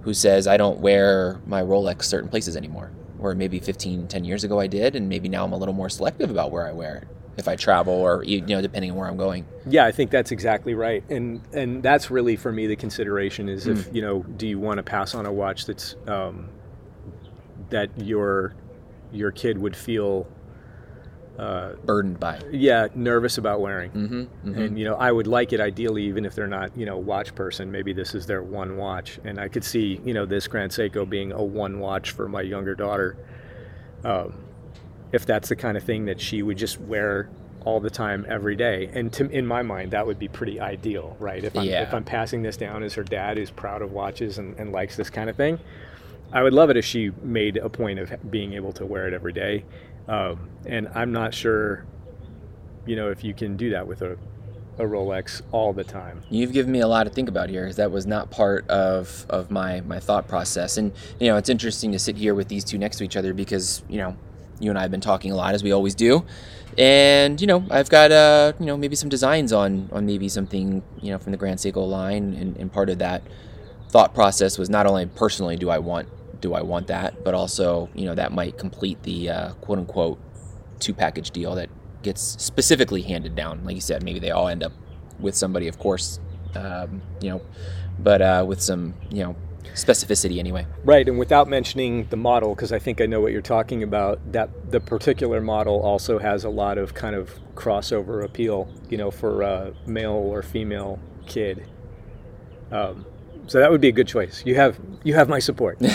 who says I don't wear my Rolex certain places anymore. Or maybe 15, 10 years ago I did, and maybe now I'm a little more selective about where I wear it if I travel or you know depending on where I'm going. Yeah, I think that's exactly right, and and that's really for me the consideration is if you know, do you want to pass on a watch that's um, that your your kid would feel, uh, Burdened by. yeah, nervous about wearing. Mm-hmm, And you know, I would like it ideally, even if they're not, you know, watch person. Maybe this is their one watch, and I could see, you know, this Grand Seiko being a one watch for my younger daughter. Um, if that's the kind of thing that she would just wear all the time, every day, and to, in my mind, that would be pretty ideal, right? If I'm Yeah. if I'm passing this down as her dad, who's proud of watches and, and likes this kind of thing, I would love it if she made a point of being able to wear it every day. Um, and I'm not sure, you know, if you can do that with a, a Rolex all the time. You've given me a lot to think about here, 'cause that was not part of, of my, my thought process. And, you know, it's interesting to sit here with these two next to each other because, you know, you and I have been talking a lot as we always do. And, you know, I've got, uh, you know, maybe some designs on, on maybe something, you know, from the Grand Seiko line. And, and part of that thought process was not only personally do I want, do I want that, but also, you know, that might complete the uh, quote unquote two package deal that gets specifically handed down. Like you said, maybe they all end up with somebody, of course, um, you know, but uh, with some, you know, specificity anyway. Right, and without mentioning the model, because I think I know what you're talking about, that the particular model also has a lot of kind of crossover appeal, you know, for a male or female kid. Um, so that would be a good choice. You have you have my support. know,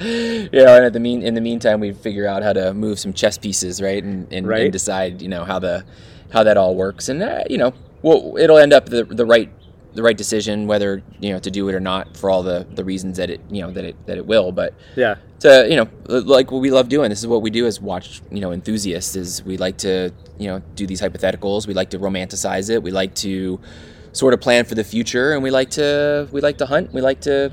and at the mean in the meantime, we figure out how to move some chess pieces, right, and and, Right. and decide, you know, how the how that all works, and uh, you know, well, it'll end up the the right the right decision whether you know to do it or not for all the the reasons that it you know that it that it will, but yeah, to you know like what we love doing this is what we do as watch you know enthusiasts is we like to you know do these hypotheticals we like to romanticize it we like to sort of plan for the future and we like to we like to hunt we like to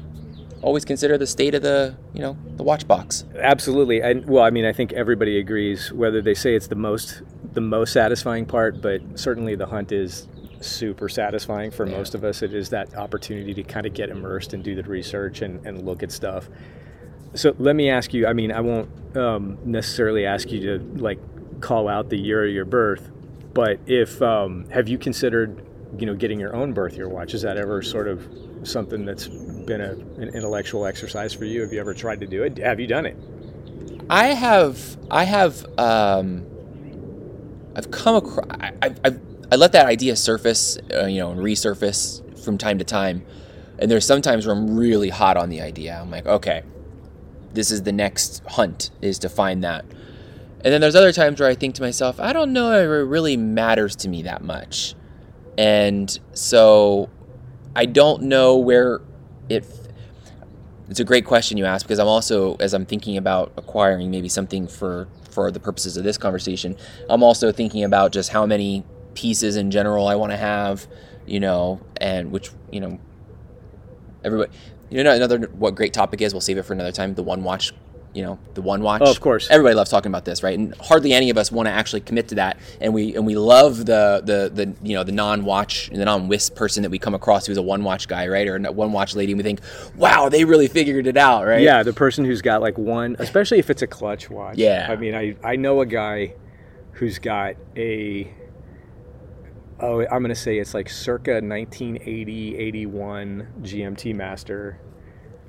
always consider the state of the you know the watch box absolutely. And well, I mean, I think everybody agrees. Whether they say it's the most the most satisfying part, but certainly the hunt is super satisfying for Yeah. most of us. It is that opportunity to kind of get immersed and do the research and, and look at stuff. So let me ask you. I mean, I won't um, necessarily ask you to like call out the year of your birth, but if um, have you considered, you know, getting your own birth year watch? Is that ever sort of something that's been a, an intellectual exercise for you? Have you ever tried to do it? Have you done it? i have i have um i've come across I, I, I've, I let that idea surface uh, you know and resurface from time to time and there's sometimes where i'm really hot on the idea i'm like okay this is the next hunt is to find that and then there's other times where i think to myself i don't know if it really matters to me that much and so i don't know where it it's a great question you ask because i'm also as i'm thinking about acquiring maybe something for for the purposes of this conversation i'm also thinking about just how many pieces in general i want to have you know and which you know everybody you know another what great topic is we'll save it for another time the one watch you know the one watch Oh, of course. everybody loves talking about this right and hardly any of us want to actually commit to that and we and we love the the the you know the non-watch the non-WIS person that we come across who's a one watch guy right or a one watch lady and we think wow they really figured it out right Yeah, the person who's got like one, especially if it's a clutch watch. Yeah. I mean, I, I know a guy who's got a oh, I'm going to say it's like circa 1980, 81 GMT Master.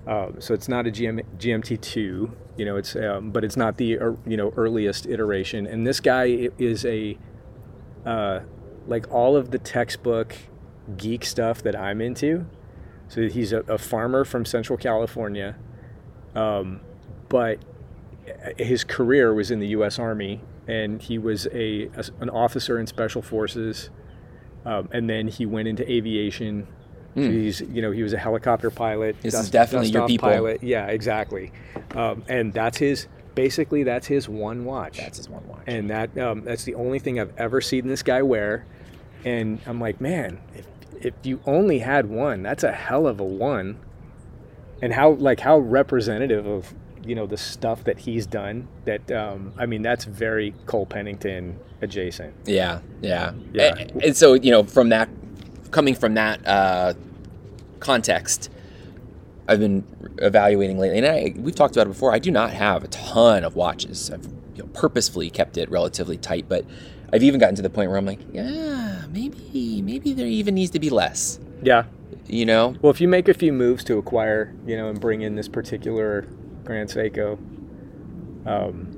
Um, so it's not a GM, GMT2, you know, it's um, but it's not the uh, you know earliest iteration. And this guy is a uh, like all of the textbook geek stuff that I'm into. So he's a, a farmer from Central California, um, but his career was in the U.S. Army, and he was a, a an officer in Special Forces, um, and then he went into aviation. So he's you know he was a helicopter pilot. This is definitely your people. Pilot. Yeah, exactly. Um, and that's his basically that's his one watch That's his one watch. and that um, that's the only thing I've ever seen this guy wear. And I'm like, man, if if you only had one, that's a hell of a one. And how like how representative of you know the stuff that he's done. That um, I mean, that's very Cole Pennington adjacent. Yeah, yeah, Yeah. And, and so you know, from that, coming from that uh, context, I've been evaluating lately, and I, we've talked about it before. I do not have a ton of watches. I've you know, purposefully kept it relatively tight, but I've even gotten to the point where I'm like, yeah, maybe, maybe there even needs to be less. Yeah. You know? Well, if you make a few moves to acquire, you know, and bring in this particular Grand Seiko, um,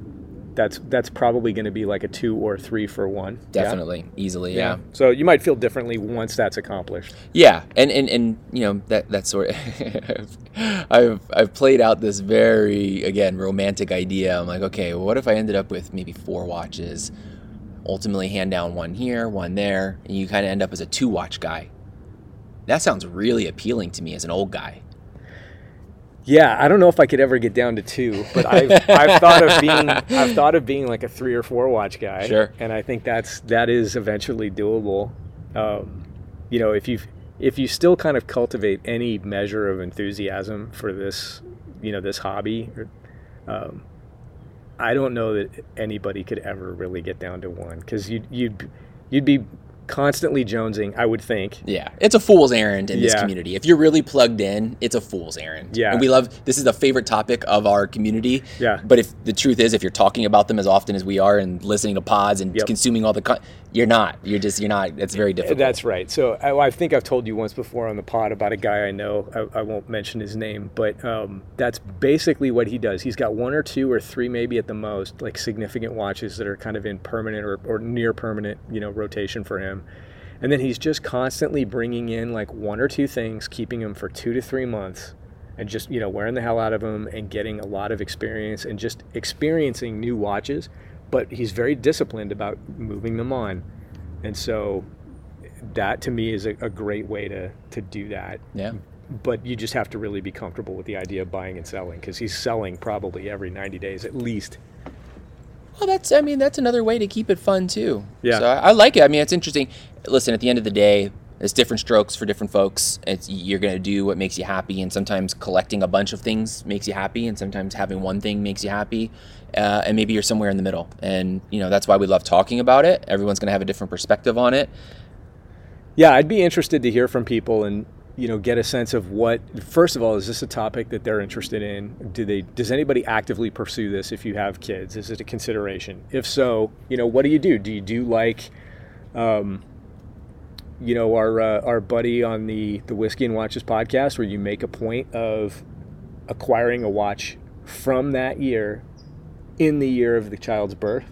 that's that's probably going to be like a two or three for one. Yeah? Definitely, easily, yeah. So you might feel differently once that's accomplished. Yeah, and and, and you know that that sort of I've I've played out this very again romantic idea. I'm like, okay, well, what if I ended up with maybe four watches, ultimately hand down one here, one there, and you kind of end up as a two watch guy. That sounds really appealing to me as an old guy. Yeah, I don't know if I could ever get down to two, but I've, I've thought of being I've thought of being like a three or four watch guy. Sure. And I think that's that is eventually doable. Um, you know, if you if you still kind of cultivate any measure of enthusiasm for this, you know, this hobby, um, I don't know that anybody could ever really get down to one because you'd you'd you'd be constantly jonesing. I would think. Yeah, it's a fool's errand in this community. If you're really plugged in, it's a fool's errand. Yeah. and we love this is the favorite topic of our community. Yeah. but if the truth is, if you're talking about them as often as we are and listening to pods and Yep. consuming all the, con- you're not. You're just you're not. It's very difficult. That's right. So I, I think I've told you once before on the pod about a guy I know. I, I won't mention his name, but um, that's basically what he does. He's got one or two or three, maybe at the most, like significant watches that are kind of in permanent or, or near permanent, you know, rotation for him. And then he's just constantly bringing in like one or two things, keeping them for two to three months, and just you know wearing the hell out of them and getting a lot of experience and just experiencing new watches. But he's very disciplined about moving them on, and so that to me is a, a great way to to do that. yeah. But you just have to really be comfortable with the idea of buying and selling because he's selling probably every 90 days at least. Well, that's I mean that's another way to keep it fun too. Yeah. So I, I like it. I mean it's interesting. Listen, at the end of the day, it's different strokes for different folks. It's you're gonna do what makes you happy, and sometimes collecting a bunch of things makes you happy, and sometimes having one thing makes you happy, uh, and maybe you're somewhere in the middle. And you know that's why we love talking about it. Everyone's gonna have a different perspective on it. Yeah, I'd be interested to hear from people and you know get a sense of what first of all is this a topic that they're interested in? Do they does anybody actively pursue this if you have kids? Is it a consideration? If so you know what do you do? Do you do like um, you know our uh, our buddy on the the whiskey and watches podcast where you make a point of acquiring a watch from that year in the year of the child's birth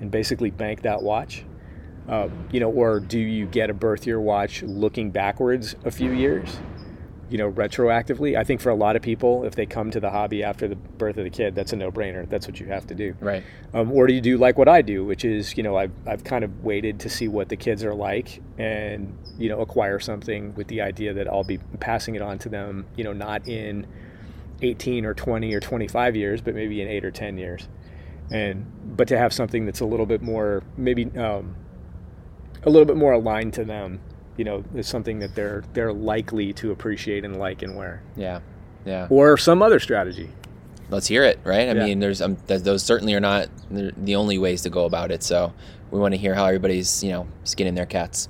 and basically bank that watch um, you know, or do you get a birth year watch looking backwards a few years, you know, retroactively? I think for a lot of people, if they come to the hobby after the birth of the kid, that's a no-brainer. That's what you have to do. Right. Um, or do you do like what I do, which is, you know, I've, I've kind of waited to see what the kids are like and, you know, acquire something with the idea that I'll be passing it on to them, you know, not in 18 or 20 or 25 years, but maybe in eight or 10 years. And, but to have something that's a little bit more, maybe, um, a little bit more aligned to them, you know, is something that they're, they're likely to appreciate and like and wear Yeah. Yeah. or some other strategy. Let's hear it. Right. I Yeah. mean, there's um, th- those certainly are not the the only ways to go about it. So we want to hear how everybody's you know skinning their cats.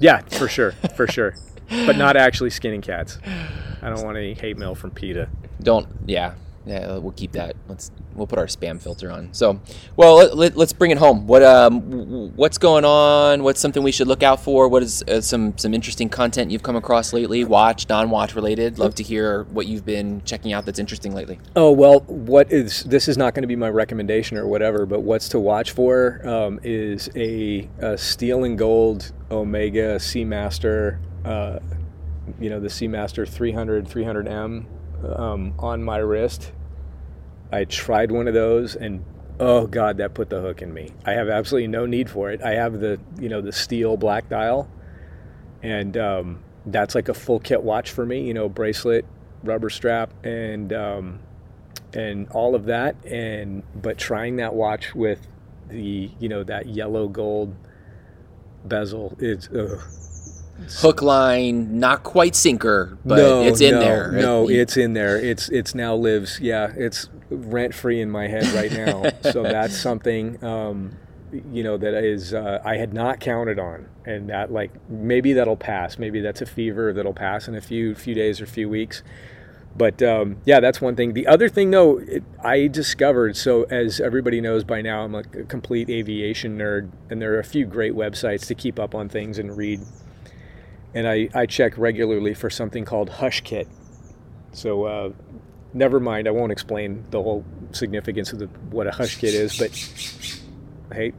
Yeah, for sure, for sure. But not actually skinning cats. I don't want any hate mail from PETA. Don't. Yeah. Yeah, we'll keep that. Let's we'll put our spam filter on. So, well, let, let, us bring it home. What um what's going on? What's something we should look out for? What is uh, some some interesting content you've come across lately? Watch, non-watch related. Love to hear what you've been checking out that's interesting lately. Oh well, what is this is not going to be my recommendation or whatever, but what's to watch for um, is a, a, steel and gold Omega Seamaster. Uh, you know the Seamaster 300 300M um, on my wrist I tried one of those and oh god that put the hook in me i have absolutely no need for it i have the you know the steel black dial and um, that's like a full kit watch for me you know bracelet rubber strap and um, and all of that and but trying that watch with the you know that yellow gold bezel is ugh, hook line, not quite sinker, but no, it's in no, there. No, it's in there. It's it's now lives. Yeah, it's rent free in my head right now. so that's something. Um, you know that is uh, I had not counted on, and that like maybe that'll pass. Maybe that's a fever that'll pass in a few few days or few weeks. But um, yeah, that's one thing. The other thing, though, it, I discovered. So as everybody knows by now, I'm a complete aviation nerd, and there are a few great websites to keep up on things and read and I, I check regularly for something called Hush Kit. So uh, never mind, I won't explain the whole significance of the, what a Hush Kit is, but hey,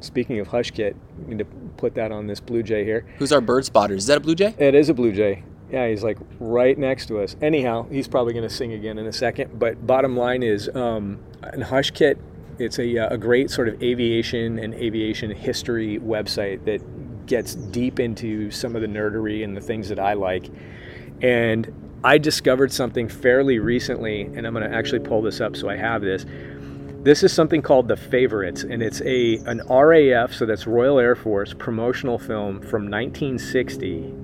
speaking of Hush Kit, I'm going to put that on this Blue Jay here. Who's our bird spotter? Is that a Blue Jay? It is a Blue Jay. Yeah, he's like right next to us. Anyhow, he's probably going to sing again in a second. But bottom line is, um, Hush Kit, it's a, a great sort of aviation and aviation history website that gets deep into some of the nerdery and the things that I like. And I discovered something fairly recently, and I'm going to actually pull this up so I have this. This is something called The Favorites, and it's a an RAF, so that's Royal Air Force, promotional film from 1960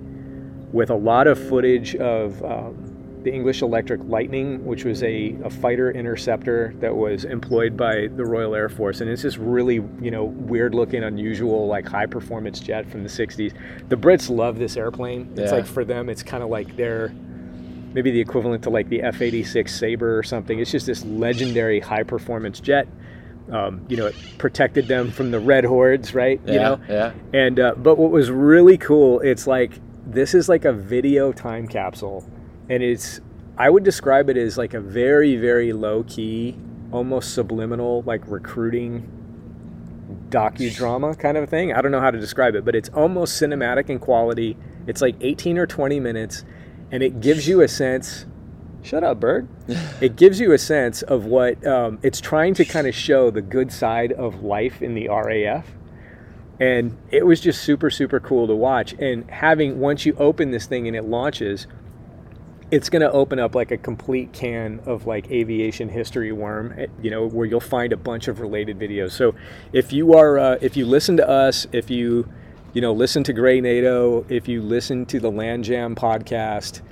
with a lot of footage of um, the English Electric Lightning, which was a, a fighter interceptor that was employed by the Royal Air Force. And it's this really, you know, weird looking, unusual, like high performance jet from the 60s. The Brits love this airplane. It's yeah. like for them, it's kind of like their maybe the equivalent to like the F 86 Sabre or something. It's just this legendary high performance jet. Um, you know, it protected them from the red hordes, right? Yeah, you know, yeah. And uh, but what was really cool, it's like this is like a video time capsule and it's I would describe it as like a very very low key, almost subliminal like recruiting docudrama kind of thing. I don't know how to describe it, but it's almost cinematic in quality. It's like 18 or 20 minutes and it gives you a sense shut up bird. it gives you a sense of what um, it's trying to kind of show the good side of life in the raf and it was just super super cool to watch. And having once you open this thing and it launches it's going to open up like a complete can of like aviation history worm eh, you know where you'll find a bunch of related videos. So if you are uh, if you listen to us if you you know listen to grey nato if you listen to the land jam podcast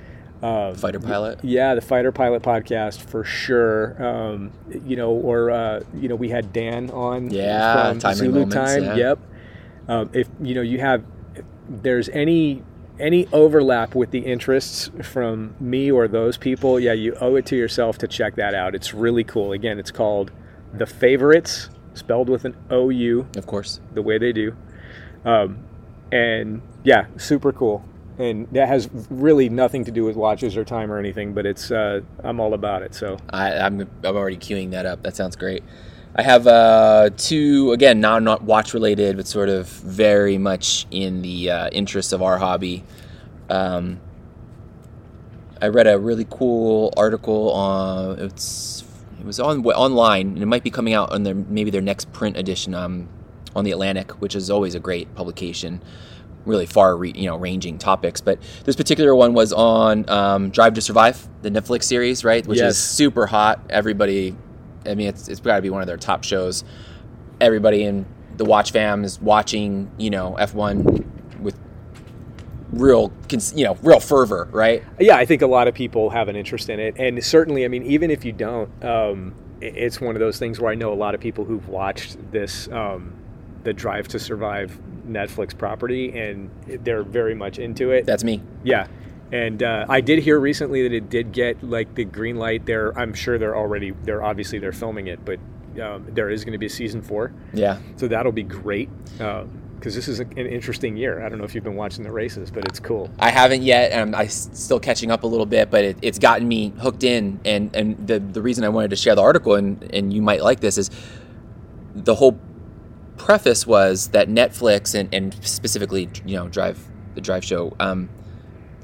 uh, fighter pilot yeah the fighter pilot podcast for sure um, you know or uh, you know we had dan on yeah from zulu moments, time yeah. yep um, if you know you have if there's any any overlap with the interests from me or those people, yeah, you owe it to yourself to check that out. It's really cool. Again, it's called The Favorites, spelled with an O U. Of course. The way they do. Um, and yeah, super cool. And that has really nothing to do with watches or time or anything, but it's uh, I'm all about it. So I, I'm I'm already queuing that up. That sounds great. I have uh, two, again, not, not watch related, but sort of very much in the uh, interest of our hobby. Um, I read a really cool article on it's it was on online and it might be coming out on their maybe their next print edition um, on the Atlantic, which is always a great publication. Really far, re, you know, ranging topics, but this particular one was on um, Drive to Survive, the Netflix series, right? Which yes. is super hot. Everybody I mean, it's it's got to be one of their top shows. Everybody in the Watch fam is watching, you know, F1 with real, you know, real fervor, right? Yeah, I think a lot of people have an interest in it, and certainly, I mean, even if you don't, um, it's one of those things where I know a lot of people who've watched this, um, the Drive to Survive Netflix property, and they're very much into it. That's me. Yeah, And uh, I did hear recently that it did get like the green light. There, I'm sure they're already they're obviously they're filming it, but um, there is going to be a season four. Yeah. So that'll be great because this is an interesting year. I don't know if you've been watching the races, but it's cool. I haven't yet, and I'm I still catching up a little bit, but it, it's gotten me hooked in. And, and the, the reason I wanted to share the article, and, and you might like this, is the whole preface was that Netflix and, and specifically, you know, Drive the Drive Show, um,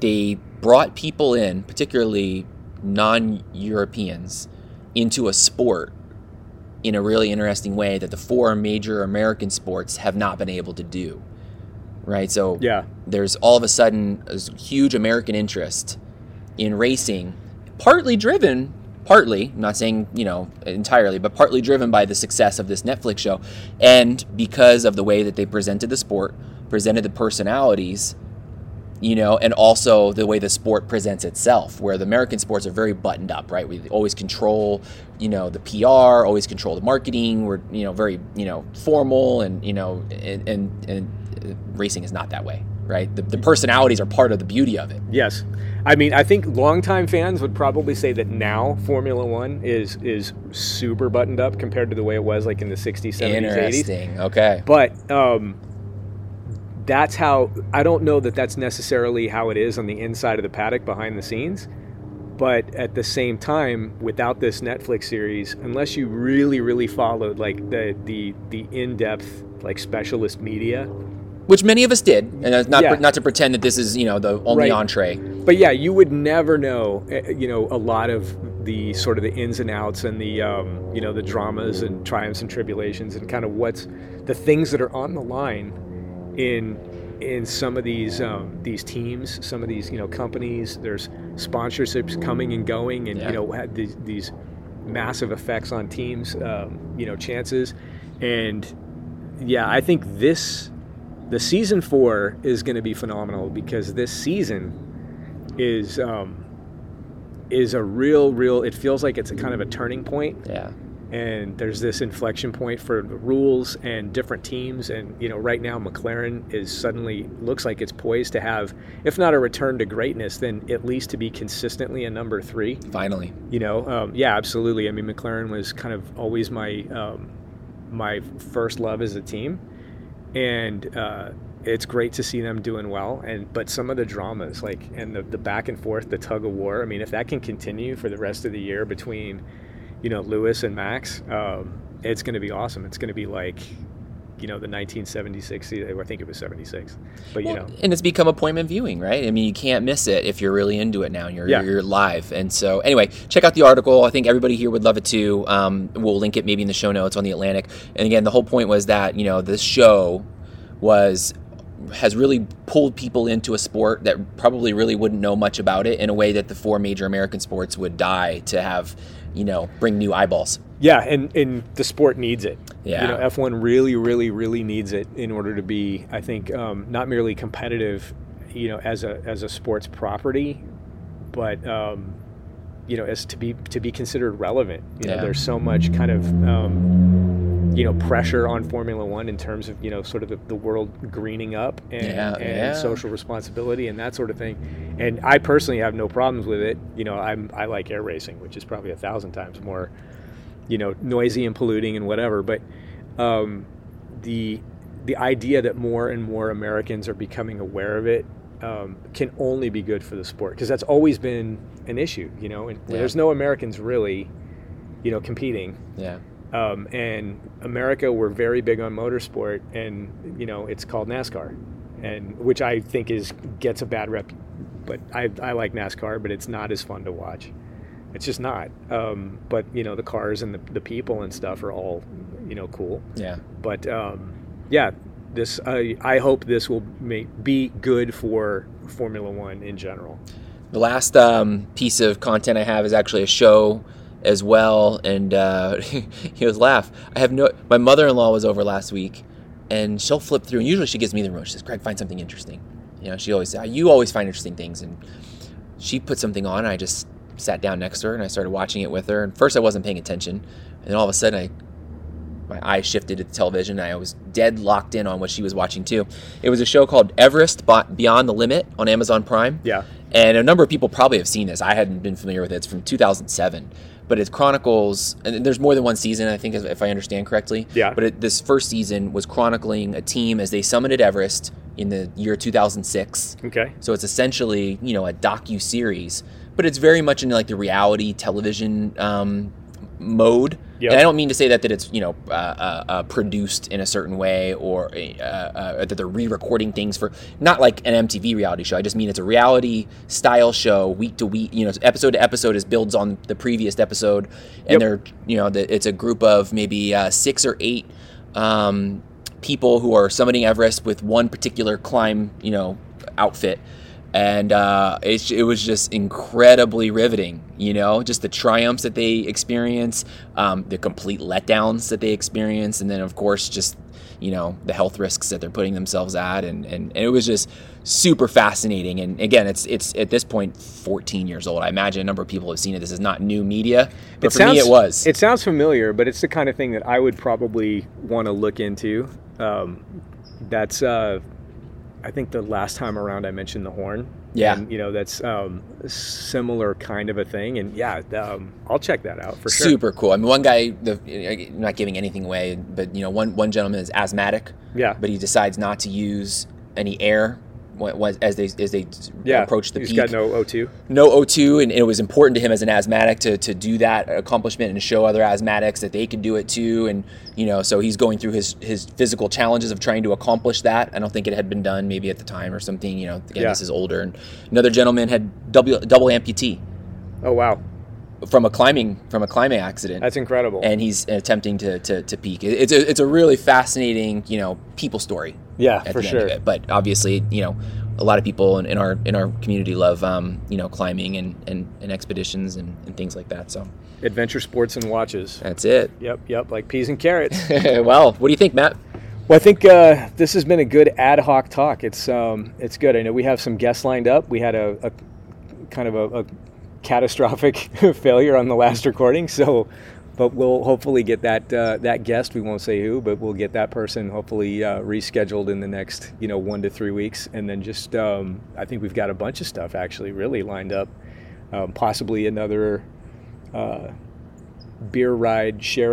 they brought people in, particularly non-Europeans, into a sport in a really interesting way that the four major American sports have not been able to do. Right? So Yeah. there's all of a sudden a huge American interest in racing, partly driven, partly, I'm not saying, you know, entirely, but partly driven by the success of this Netflix show and because of the way that they presented the sport, presented the personalities, you know, and also the way the sport presents itself, where the American sports are very buttoned up, right? We always control, you know, the PR, always control the marketing. We're, you know, very, you know, formal, and you know, and and, and racing is not that way, right? The, the personalities are part of the beauty of it. Yes. I mean, I think longtime fans would probably say that now Formula One is is super buttoned up compared to the way it was like in the 60s, 70s, 80s. Interesting. Okay. But um, that's how I don't know that that's necessarily how it is on the inside of the paddock behind the scenes. But at the same time, without this Netflix series, unless you really, really followed like the the the in depth like specialist media, Which many of us did, and not Yeah. not to pretend that this is you know the only Right. entree. but yeah, you would never know, eh, you know, a lot of the sort of the ins and outs and the, um, you know, the dramas and triumphs and tribulations and kind of what's the things that are on the line in in some of these um, these teams, some of these you know companies. There's sponsorships coming and going, and Yeah. you know had these, these massive effects on teams, um, you know, chances, and yeah, I think this the season four is going to be phenomenal because this season is um, is a real, real. It feels like it's a kind of a turning point, Yeah. and there's this inflection point for the rules and different teams. And you know, right now McLaren is suddenly looks like it's poised to have, if not a return to greatness, then at least to be consistently a number three. Finally. You know, um, yeah, absolutely. I mean, McLaren was kind of always my um, my first love as a team, and uh, it's great to see them doing well. And but some of the dramas, like and the, the back and forth, the tug of war. I mean, if that can continue for the rest of the year between, you know, Lewis and Max, um, it's going to be awesome. It's going to be like. You know the 1976. se- I think it was 76, but you know, and it's become appointment viewing, right? I mean, you can't miss it if you're really into it now and you're, Yeah. you're live. And so, anyway, check out the article. I think everybody here would love it too. Um, we'll link it maybe in the show notes on the Atlantic. And again, the whole point was that you know this show was has really pulled people into a sport that probably really wouldn't know much about it in a way that the four major American sports would die to have, you know, bring new eyeballs. Yeah, and, and the sport needs it. Yeah. You know, F1 really, really, really needs it in order to be, I think, um, not merely competitive, you know, as a as a sports property, but um, you know, as to be to be considered relevant. You know, Yeah. there's so much kind of um, you know pressure on Formula One in terms of you know sort of the, the world greening up and, Yeah, and yeah. social responsibility and that sort of thing. And I personally have no problems with it. You know, I'm I like air racing, which is probably a thousand times more you know noisy and polluting and whatever but um, the the idea that more and more Americans are becoming aware of it um, can only be good for the sport because that's always been an issue you know and Yeah. there's no Americans really you know competing Yeah. Um, and America we're very big on motorsport and you know it's called NASCAR and which I think is gets a bad rep but I, I like NASCAR but it's not as fun to watch. It's just not. Um, but you know the cars and the, the people and stuff are all you know cool. Yeah. but um, yeah this I, I hope this will make, be good for Formula One in general. The last um, piece of content I have is actually a show as well, and uh, he was laugh. I have no. My mother-in-law was over last week, and she'll flip through, and usually she gives me the remote. She says, "Greg, find something interesting." You know, she always says, "You always find interesting things," and she put something on. And I just sat down next to her and I started watching it with her. And first I wasn't paying attention, and then all of a sudden I my eyes shifted to the television. I was dead locked in on what she was watching too. It was a show called Everest Beyond the Limit on Amazon Prime yeah And a number of people probably have seen this. I hadn't been familiar with it. It's from 2007 but it chronicles and there's more than one season i think if i understand correctly Yeah. but it, this first season was chronicling a team as they summited everest in the year 2006 Okay. so it's essentially you know a docu series but it's very much in like the reality television um, mode Yep. and i don't mean to say that that it's you know uh, uh, uh, produced in a certain way or uh, uh, that they're re-recording things for not like an mtv reality show i just mean it's a reality style show week to week you know episode to episode is builds on the previous episode and Yep. they're you know the, it's a group of maybe uh, six or eight um, people who are summiting Everest with one particular climb, you know, outfit. And uh, it, it was just incredibly riveting, you know, just the triumphs that they experience, um, the complete letdowns that they experience, and then, of course, just, you know, the health risks that they're putting themselves at. And, and, and it was just super fascinating. And again, it's, it's at this point 14 years old. I imagine a number of people have seen it. This is not new media, but for me, it was. It sounds familiar, but it's the kind of thing that I would probably want to look into. Um, that's, uh, I think the last time around I mentioned the horn. Yeah. And, you know, that's um, a similar kind of a thing. And yeah, um, I'll check that out for sure. super cool. I mean, one guy, the, I'm not giving anything away, but you know, one one gentleman is asthmatic, Yeah. but he decides not to use any air as they as they Yeah. approach the He's peak. got no O2. no O2, and it was important to him as an asthmatic to, to do that accomplishment and show other asthmatics that they can do it too. And you know, so he's going through his his physical challenges of trying to accomplish that. I don't think it had been done maybe at the time or something. You know, again, Yeah. this is older. And another gentleman had double double amputee Oh, wow. from a climbing from a climbing accident. That's incredible. and he's attempting to, to, to peak. It's a, it's a really fascinating, you know, people story yeah, for sure. end of it. But obviously, you know, a lot of people in, in our in our community love, um, you know, climbing and, and, and expeditions and, and things like that. So Adventure sports and watches. that's it. Yep, yep, like peas and carrots. well, what do you think, Matt? Well, I think uh, this has been a good ad hoc talk. It's um, it's good. I know we have some guests lined up. We had a, a kind of a, a catastrophic failure on the last recording, so but we'll hopefully get that uh, that guest. We won't say who, but we'll get that person hopefully uh, rescheduled in the next you know one to three weeks, and then just um, I think we've got a bunch of stuff actually really lined up. Um, possibly another. Uh, Beer ride share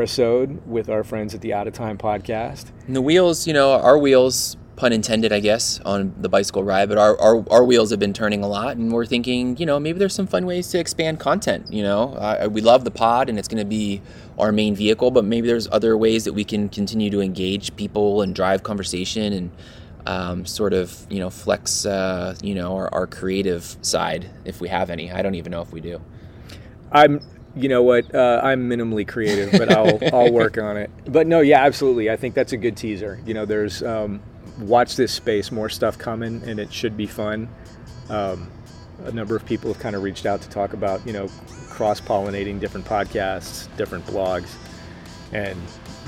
with our friends at the Out of Time podcast. And the wheels, you know, our wheels, pun intended, I guess, on the bicycle ride, but our, our, our wheels have been turning a lot, and we're thinking, you know, maybe there's some fun ways to expand content. You know, uh, we love the pod, and it's going to be our main vehicle, but maybe there's other ways that we can continue to engage people and drive conversation and um, sort of, you know, flex, uh, you know, our, our creative side if we have any. I don't even know if we do. I'm, you know what, uh, I'm minimally creative, but I'll I'll work on it. But no, yeah, absolutely. I think that's a good teaser. You know, there's um, watch this space, more stuff coming, and it should be fun. Um, a number of people have kind of reached out to talk about, you know, cross pollinating different podcasts, different blogs, and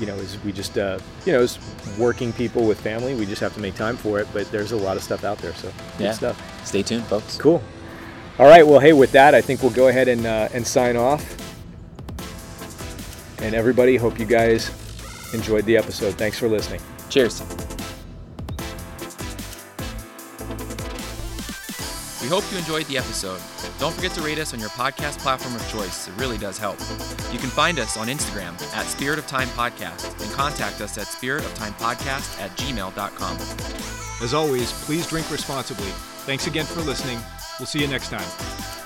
you know, as we just, uh, you know, as working people with family, we just have to make time for it. But there's a lot of stuff out there, so good Yeah. stuff. Stay tuned, folks. Cool. All right. Well, hey, with that, I think we'll go ahead and uh, and sign off. And everybody, hope you guys enjoyed the episode. Thanks for listening. Cheers. Hope you enjoyed the episode. Don't forget to rate us on your podcast platform of choice. It really does help. You can find us on Instagram at Spirit of Time Podcast and contact us at spiritoftimepodcast at gmail.com. As always, please drink responsibly. Thanks again for listening. We'll see you next time.